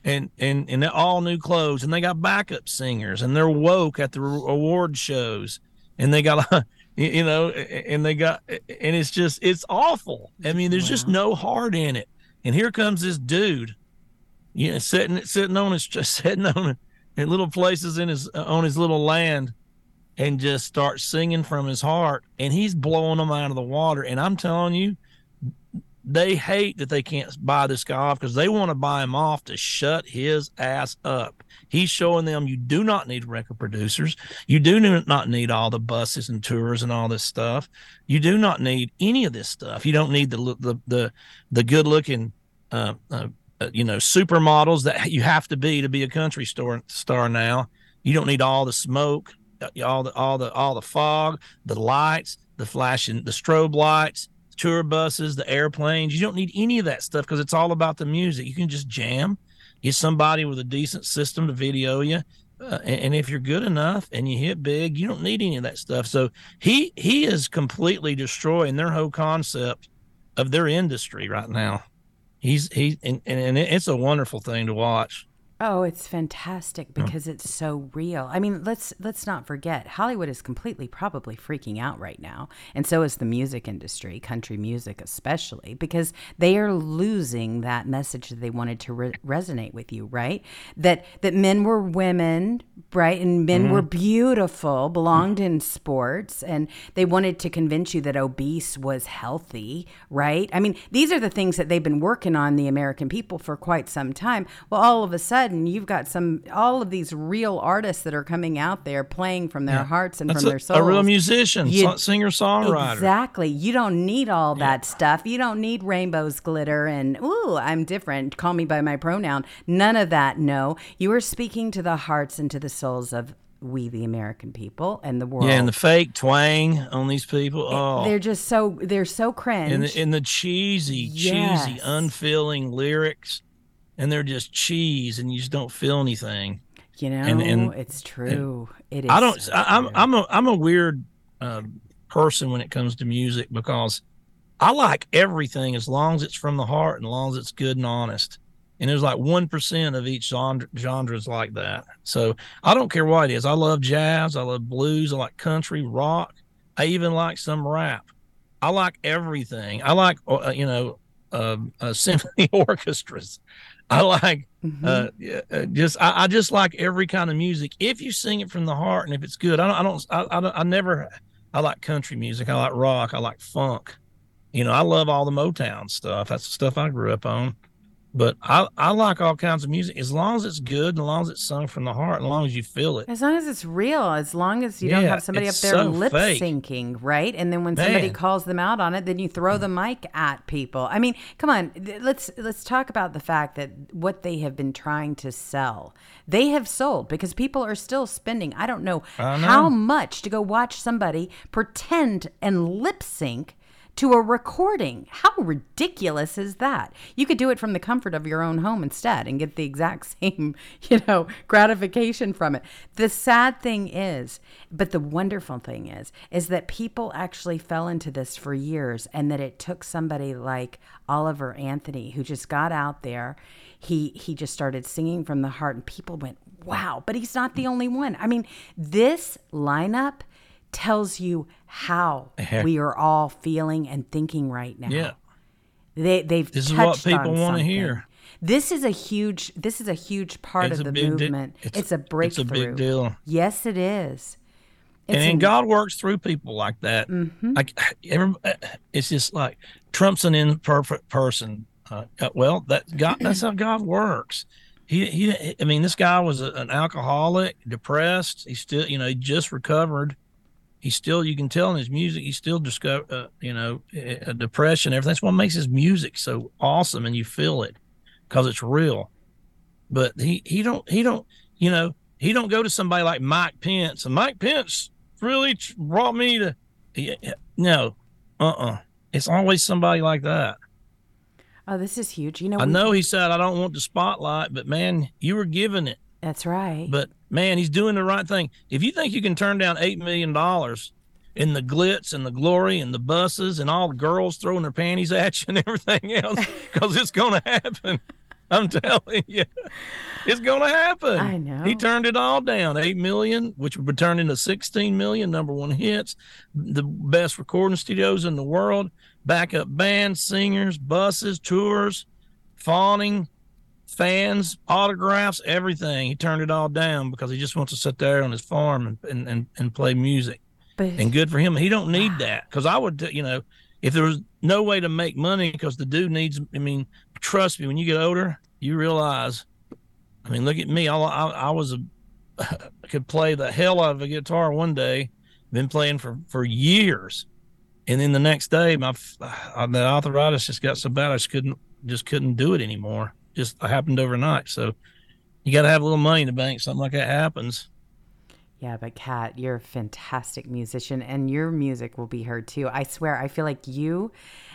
And, and and all new clothes and they got backup singers and they're woke at the award shows and they got a you know and they got and it's just it's awful i mean there's wow. just no heart in it and here comes this dude you know sitting sitting on his just sitting on in little places in his uh, on his little land and just start singing from his heart. And he's blowing them out of the water. And i'm telling you they hate that they can't buy this guy off because they want to buy him off to shut his ass up. He's showing them you do not need record producers. You do not need all the buses and tours and all this stuff. You do not need any of this stuff. You don't need the the the, the good looking uh, uh, uh, you know, supermodels that you have to be to be a country store star now. You don't need all the smoke, uh, all the all the all the fog, the lights, the flashing, the strobe lights, tour buses, the airplanes. You don't need any of that stuff because it's all about the music. You can just jam, get somebody with a decent system to video you. Uh, and, and, if you're good enough and you hit big, you don't need any of that stuff. So he he is completely destroying their whole concept of their industry right now. He's he and, and it's a wonderful thing to watch. Oh, it's fantastic because it's so real. I mean, let's let's not forget Hollywood is completely probably freaking out right now, and so is the music industry, country music especially, because they are losing that message that they wanted to re- resonate with you, right? That that men were women, right, and men mm-hmm. were beautiful, belonged in sports, and they wanted to convince you that obese was healthy, right? I mean, these are the things that they've been working on the American people for quite some time. Well, all of a sudden sudden you've got some all of these real artists that are coming out there playing from their yeah. hearts and That's from a, their souls. A real musician, you, singer songwriter. Exactly. You don't need all that yeah. stuff. You don't need rainbows, glitter, and ooh, I'm different. Call me by my pronoun. None of that. No, you are speaking to the hearts and to the souls of we the American people and the world. Yeah, and the fake twang on these people. Oh, they're just so they're so cringe. And the, and the cheesy, yes. cheesy, unfeeling lyrics and they're just cheese and you just don't feel anything. You know, and, and it's true. It is. I don't. So I, am I'm a I'm a weird uh, person when it comes to music because I like everything as long as it's from the heart and as long as it's good and honest. And there's like one percent of each genre genres like that. So I don't care what it is. I love jazz. I love blues. I like country, rock. I even like some rap. I like everything. I like uh, you know uh, uh, symphony orchestras. I like mm-hmm. uh, uh, just I, I, just like every kind of music if you sing it from the heart and if it's good. I don't I don't I, I, don't, I never I like country music. I like rock. I like funk. You know, I love all the Motown stuff. That's the stuff I grew up on. But I, I like all kinds of music as long as it's good, as long as it's sung from the heart, as long as you feel it. As long as it's real, as long as you yeah, don't have somebody up there so lip syncing, right? And then when Man. somebody calls them out on it, then you throw the mm. mic at people. I mean, come on, let's let's talk about the fact that what they have been trying to sell, they have sold because people are still spending. I don't know, I know. how much to go watch somebody pretend and lip sync to a recording. How ridiculous is that? You could do it from the comfort of your own home instead and get the exact same, you know, gratification from it. The sad thing is, but the wonderful thing is, is that people actually fell into this for years and that it took somebody like Oliver Anthony who just got out there. He he just started singing from the heart and people went, "Wow." But he's not the only one. I mean, this lineup tells you how Heck. we are all feeling and thinking right now. Yeah. They they've This is what people want to hear. This is a huge this is a huge part it's of the movement. Di- it's, it's, a breakthrough. It's a big deal. Yes, it is. It's and, God works through people like that. Mm-hmm. Like it's just like Trump's an imperfect person. Uh, uh, well, that God, that's how God works. He, he, I mean, this guy was a, an alcoholic, depressed. He still, you know, he just recovered he's still you can tell in his music he's still discover uh, you know a depression everything. That's what makes his music so awesome and you feel it because it's real. But he he don't he don't you know he don't go to somebody like mike pence. And mike pence really brought me to yeah, no uh-uh. It's always somebody like that. Oh this is huge. You know i know he said i don't want the spotlight but man you were given it. That's right. But man, he's doing the right thing. If you think you can turn down eight million dollars in the glitz and the glory and the buses and all the girls throwing their panties at you and everything else, because it's going to happen. I'm telling you, it's going to happen. I know. He turned it all down. Eight million, which would be turn into 16 million number one hits, the best recording studios in the world, backup bands, singers, buses, tours, fawning, fans, autographs, everything. He turned it all down because he just wants to sit there on his farm and and, and, and play music. But, and good for him. He don't need that because I would, you know, if there was no way to make money because the dude needs. I mean, trust me, when you get older, you realize. I mean, look at me. I I, I was a I could play the hell out of a guitar one day, been playing for for years, and then the next day my the arthritis just got so bad I just couldn't just couldn't do it anymore. Just happened overnight. So you got to have a little money in the bank. Something like that happens. Yeah, but Cat, you're a fantastic musician and your music will be heard too. I swear, I feel like you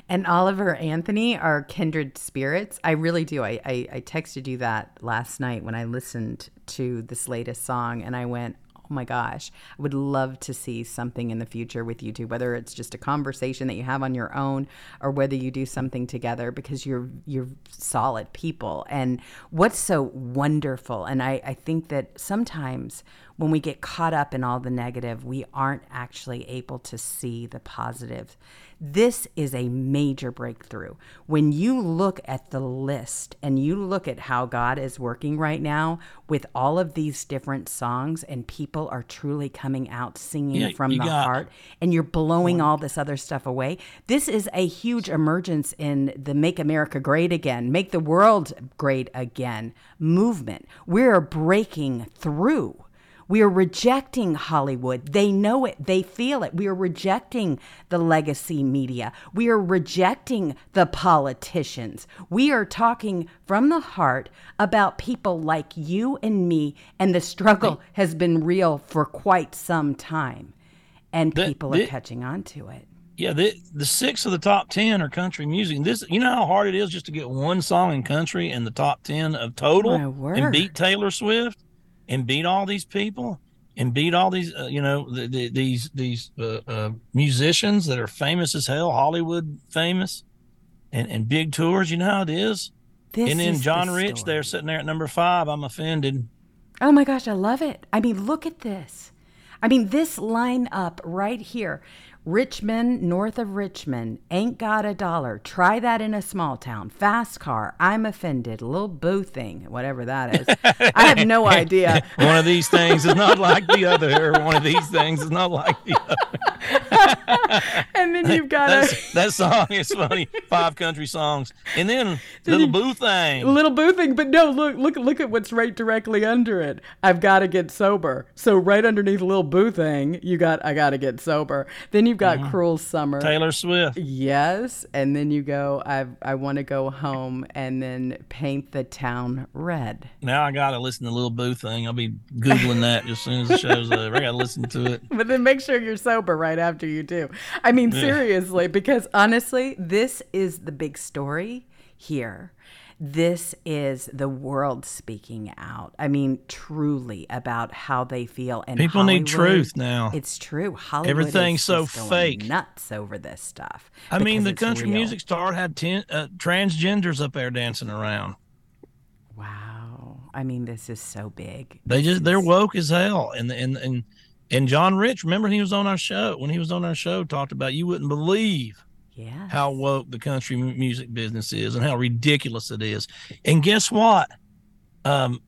and Oliver Anthony are kindred spirits. I really do. I, I, I texted you that last night when I listened to this latest song and I went, oh my gosh, I would love to see something in the future with you two, whether it's just a conversation that you have on your own or whether you do something together because you're you're solid people. And what's so wonderful, and I, I think that sometimes when we get caught up in all the negative, we aren't actually able to see the positive. This is a major breakthrough. When you look at the list and you look at how God is working right now with all of these different songs, and people are truly coming out singing Yeah, from the heart, and you're blowing all this other stuff away. This is a huge emergence in the Make America Great Again, Make the World Great Again movement. We're breaking through. We are rejecting Hollywood. They know it. They feel it. We are rejecting the legacy media. We are rejecting the politicians. We are talking from the heart about people like you and me, and the struggle has been real for quite some time. And That- people are that- catching on to it. Yeah, the the six of the top ten are country music. This, you know how hard it is just to get one song in country in the top ten of total, and beat Taylor Swift, and beat all these people, and beat all these, uh, you know, the, the, these these uh, uh, musicians that are famous as hell, Hollywood famous, and and big tours. You know how it is. This and then is the John Rich story. there sitting there at number five. I'm offended. Oh my gosh, I love it. I mean, look at this. I mean, this line up right here. Richmond, north of Richmond, ain't got a dollar. Try that in a small town. Fast car, I'm offended. Little boo thing, whatever that is. I have no idea. One of these things is not like the other. One of these things is not like the other. Then you've got a that song is funny. Five country songs, and then little boo thing. little boo thing. But no, look, look, look at what's right directly under it. I've got to get sober. So right underneath little boo thing, you got I got to get sober. Then you've got mm-hmm. cruel summer. Taylor Swift. Yes, and then you go. I I want to go home and then paint the town red. Now I gotta listen to Little Boo thing. I'll be googling that as soon as the show's over. I gotta listen to it. But then make sure you're sober right after you do. I mean, seriously, because honestly, this is the big story here. This is the world speaking out. I mean, truly about how they feel. And People need truth now. It's true. Hollywood Everything's is so going fake. nuts over this stuff. I mean, the country real. music star had ten uh, transgenders up there dancing around. Wow. I mean, this is so big. They just they're woke as hell. And and and and John Rich, remember he was on our show when he was on our show talked about you wouldn't believe Yeah. how woke the country music business is and how ridiculous it is. And guess what? Um,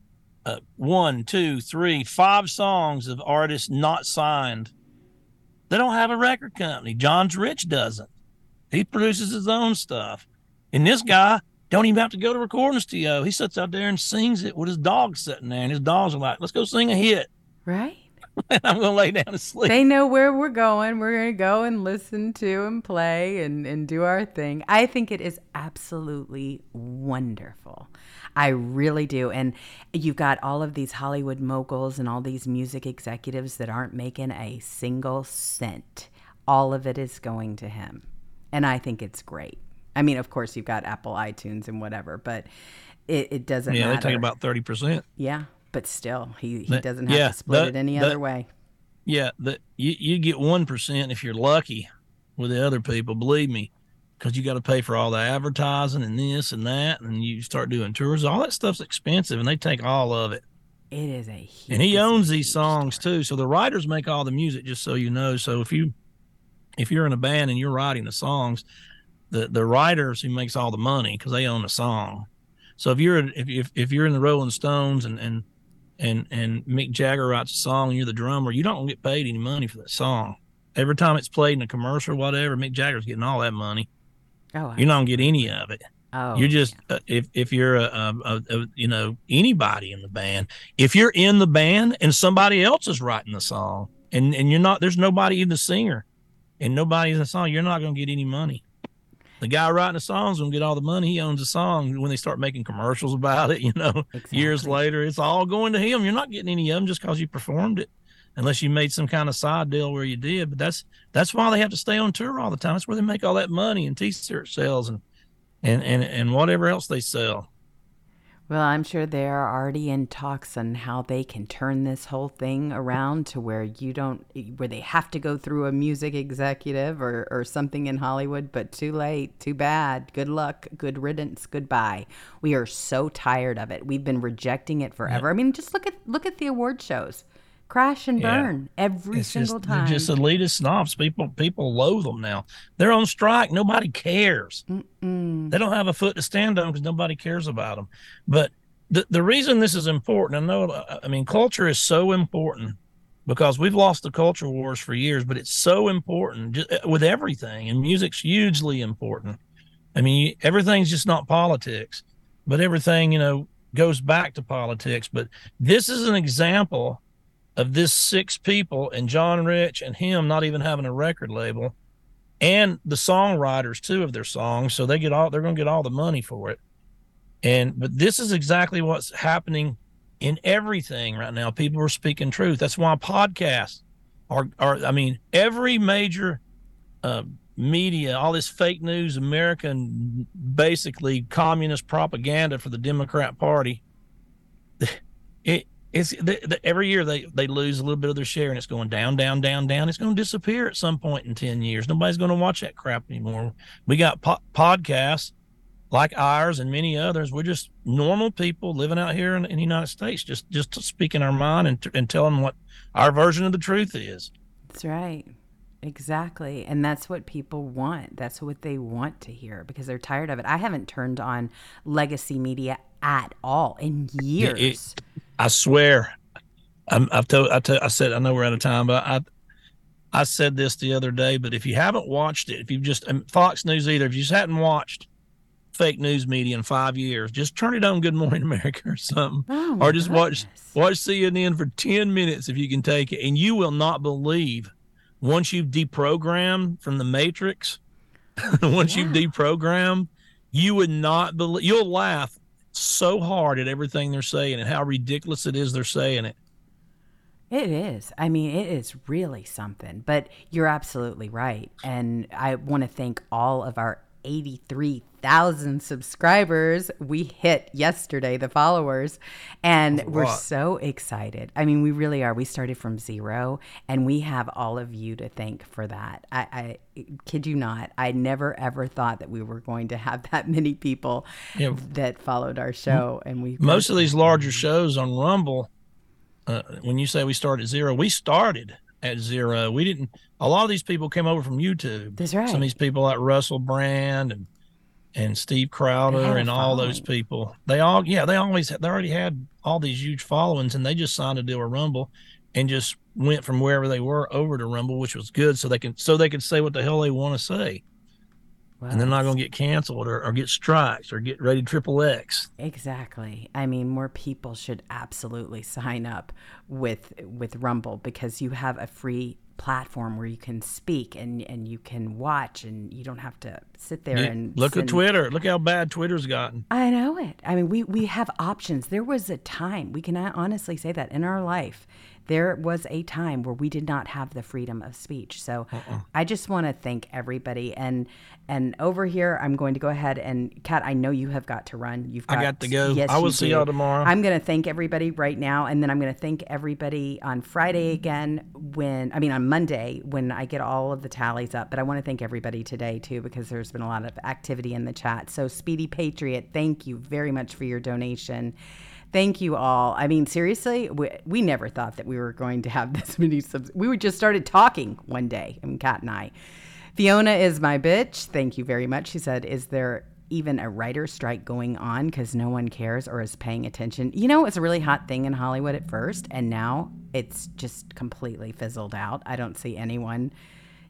uh, one, two, three, five songs of artists not signed. They don't have a record company. John's Rich doesn't. He produces his own stuff. And this guy don't even have to go to recording studio. He sits out there and sings it with his dog sitting there, and his dogs are like, "Let's go sing a hit." Right? And I'm gonna lay down and sleep. They know where we're going. We're going to go and listen to and play and, and do our thing. I think it is absolutely wonderful. I really do. And you've got all of these Hollywood moguls and all these music executives that aren't making a single cent. All of it is going to him. And I think it's great. I mean, of course, you've got Apple iTunes and whatever, but it, it doesn't yeah, matter. they take about thirty percent. yeah, but still, he, he doesn't have yeah, to split that- it any that- other way. Yeah, the you, you get one percent if you're lucky with the other people. Believe me, because you got to pay for all the advertising and this and that, and you start doing tours. All that stuff's expensive, and they take all of it. It is a huge. And he owns these songs story. too. So the writers make all the music, just so you know. So if you if you're in a band and you're writing the songs, the the writers who makes all the money because they own the song. So if you're if, if if you're in the Rolling Stones and and and and Mick Jagger writes a song and you're the drummer, you don't get paid any money for that song. Every time it's played in a commercial or whatever, Mick Jagger's getting all that money. Oh, You don't get any of it. oh, You're just uh, if if you're a, a, a, a you know anybody in the band. If you're in the band and somebody else is writing the song, and and you're not, there's nobody in the singer, and nobody's in the song, you're not going to get any money. The guy writing the songs will get all the money. He owns the song. When they start making commercials about it, you know, exactly. years later, it's all going to him. You're not getting any of them just because you performed it, unless you made some kind of side deal where you did. But that's that's why they have to stay on tour all the time. That's where they make all that money and t-shirt sales and and and and whatever else they sell. Well, I'm sure they're already in talks on how they can turn this whole thing around to where you don't, where they have to go through a music executive or, or something in Hollywood, but too late, too bad. Good luck, good riddance, goodbye. We are so tired of it. We've been rejecting it forever. Yeah. I mean, just look at look at the award shows. Crash and burn yeah. every it's single just, time. They're just elitist snobs. People people loathe them now. They're on strike. Nobody cares. Mm-mm. They don't have a foot to stand on because nobody cares about them. But the the reason this is important, I know. I mean, culture is so important because we've lost the culture wars for years. But it's so important just, uh, with everything, and music's hugely important. I mean, everything's just not politics, but everything you know goes back to politics. But this is an example of this six people and John Rich and him not even having a record label and the songwriters too of their songs. So they get all they're going to get all the money for it. And but this is exactly what's happening in everything right now. People are speaking truth. That's why podcasts are are i mean every major uh, media all this fake news american basically communist propaganda for the democrat party it it's the, the, every year they they lose a little bit of their share and it's going down down down down it's going to disappear at some point in 10 years nobody's going to watch that crap anymore we got po- podcasts like ours and many others we're just normal people living out here in, in the united states just just speaking our mind and, and telling what our version of the truth is that's right Exactly. And that's what people want. That's what they want to hear because they're tired of it. I haven't turned on legacy media at all in years. It, it, I swear, i have told, I, I said, I know we're out of time, but I, I said this the other day. But if you haven't watched it, if you've just um, Fox News either, if you just hadn't watched fake news media in five years, just turn it on Good Morning America or something, oh or just goodness. watch watch CNN for ten minutes if you can take it, and you will not believe once you've deprogrammed from the Matrix. once yeah. you've deprogrammed, you would not believe. You'll laugh so hard at everything they're saying and how ridiculous it is they're saying it. It is. I mean, it is really something. But you're absolutely right. And I want to thank all of our 83,000 subscribers we hit yesterday, the followers, and we're so excited. I mean, we really are. We started from zero, and we have all of you to thank for that. I, I kid you not, I never ever thought that we were going to have that many people yeah. that followed our show. And we most of these larger shows on Rumble, uh, when you say we started zero, we started at zero. We didn't. A lot of these people came over from YouTube. That's right. Some of these people like Russell Brand and and Steve Crowder and all those people. They all, yeah, they always they already had all these huge followings, and they just signed a deal with Rumble, and just went from wherever they were over to Rumble, which was good, so they can so they could say what the hell they want to say. And they're not going to get canceled or, or get strikes or get rated triple X. Exactly. I mean, more people should absolutely sign up with with Rumble because you have a free platform where you can speak and and you can watch and you don't have to sit there yeah, and look send... at Twitter. Look how bad Twitter's gotten. I know it. I mean, we we have options. There was a time we can honestly say that in our life there was a time where we did not have the freedom of speech. So uh-uh. I just want to thank everybody. And and over here, I'm going to go ahead and Cat. I know you have got to run. You've got, I got to go. Yes, I will see y'all tomorrow. I'm going to thank everybody right now, and then I'm going to thank everybody on Friday mm-hmm. again. When I mean on Monday when I get all of the tallies up. But I want to thank everybody today too because there's been a lot of activity in the chat. So Speedy Patriot, thank you very much for your donation. Thank you all. I mean, seriously, we, we never thought that we were going to have this many subs. We just started talking one day, I mean, Cat and I. Fiona is my bitch. Thank you very much. She said, Is there even a writer strike going on because no one cares or is paying attention? You know, it's a really hot thing in Hollywood at first, and now it's just completely fizzled out. I don't see anyone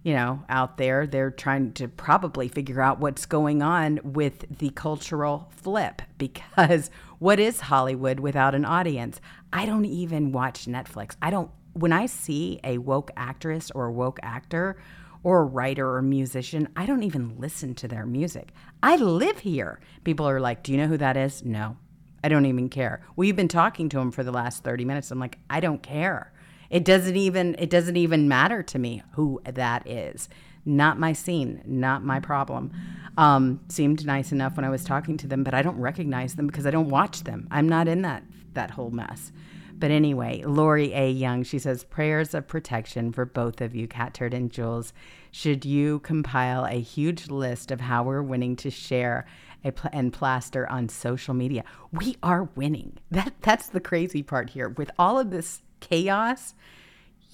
you know, out there. They're trying to probably figure out what's going on with the cultural flip because what is Hollywood without an audience? I don't even watch Netflix. I don't, when I see a woke actress or a woke actor or a writer or musician. I don't even listen to their music. I live here. People are like, Do you know who that is? No, I don't even care. We've been talking to him for the last 30 minutes. I'm like, I don't care. It doesn't even it doesn't even matter to me who that is. Not my scene, not my problem. Um, seemed nice enough when I was talking to them, but I don't recognize them because I don't watch them. I'm not in that that whole mess. But anyway, Lori A. Young, she says, prayers of protection for both of you, Catturd and Jewels. Should you compile a huge list of how we're winning to share pl- and plaster on social media? We are winning. That that's the crazy part here. With all of this chaos,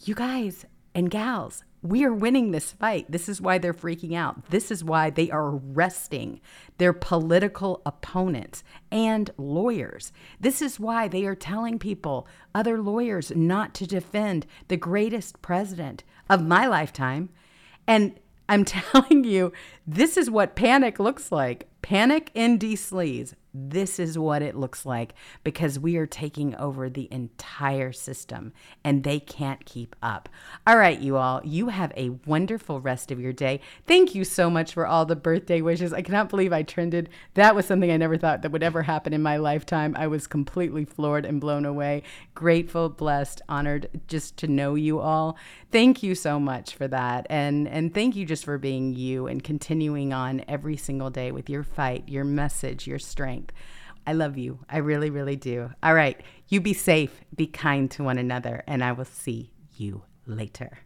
you guys and gals, we are winning this fight. This is why they're freaking out. This is why they are arresting their political opponents and lawyers. This is why they are telling people, other lawyers, not to defend the greatest president of my lifetime. And I'm telling you, this is what panic looks like. Panic in D. Sleaze this is what it looks like because we are taking over the entire system and they can't keep up. All right, you all, you have a wonderful rest of your day. Thank you so much for all the birthday wishes. I cannot believe I trended. That was something I never thought that would ever happen in my lifetime. I was completely floored and blown away. Grateful, blessed, honored just to know you all. Thank you so much for that. And and thank you just for being you and continuing on every single day with your fight, your message, your strength. I love you. I really, really do. All right. You be safe, be kind to one another, and I will see you later.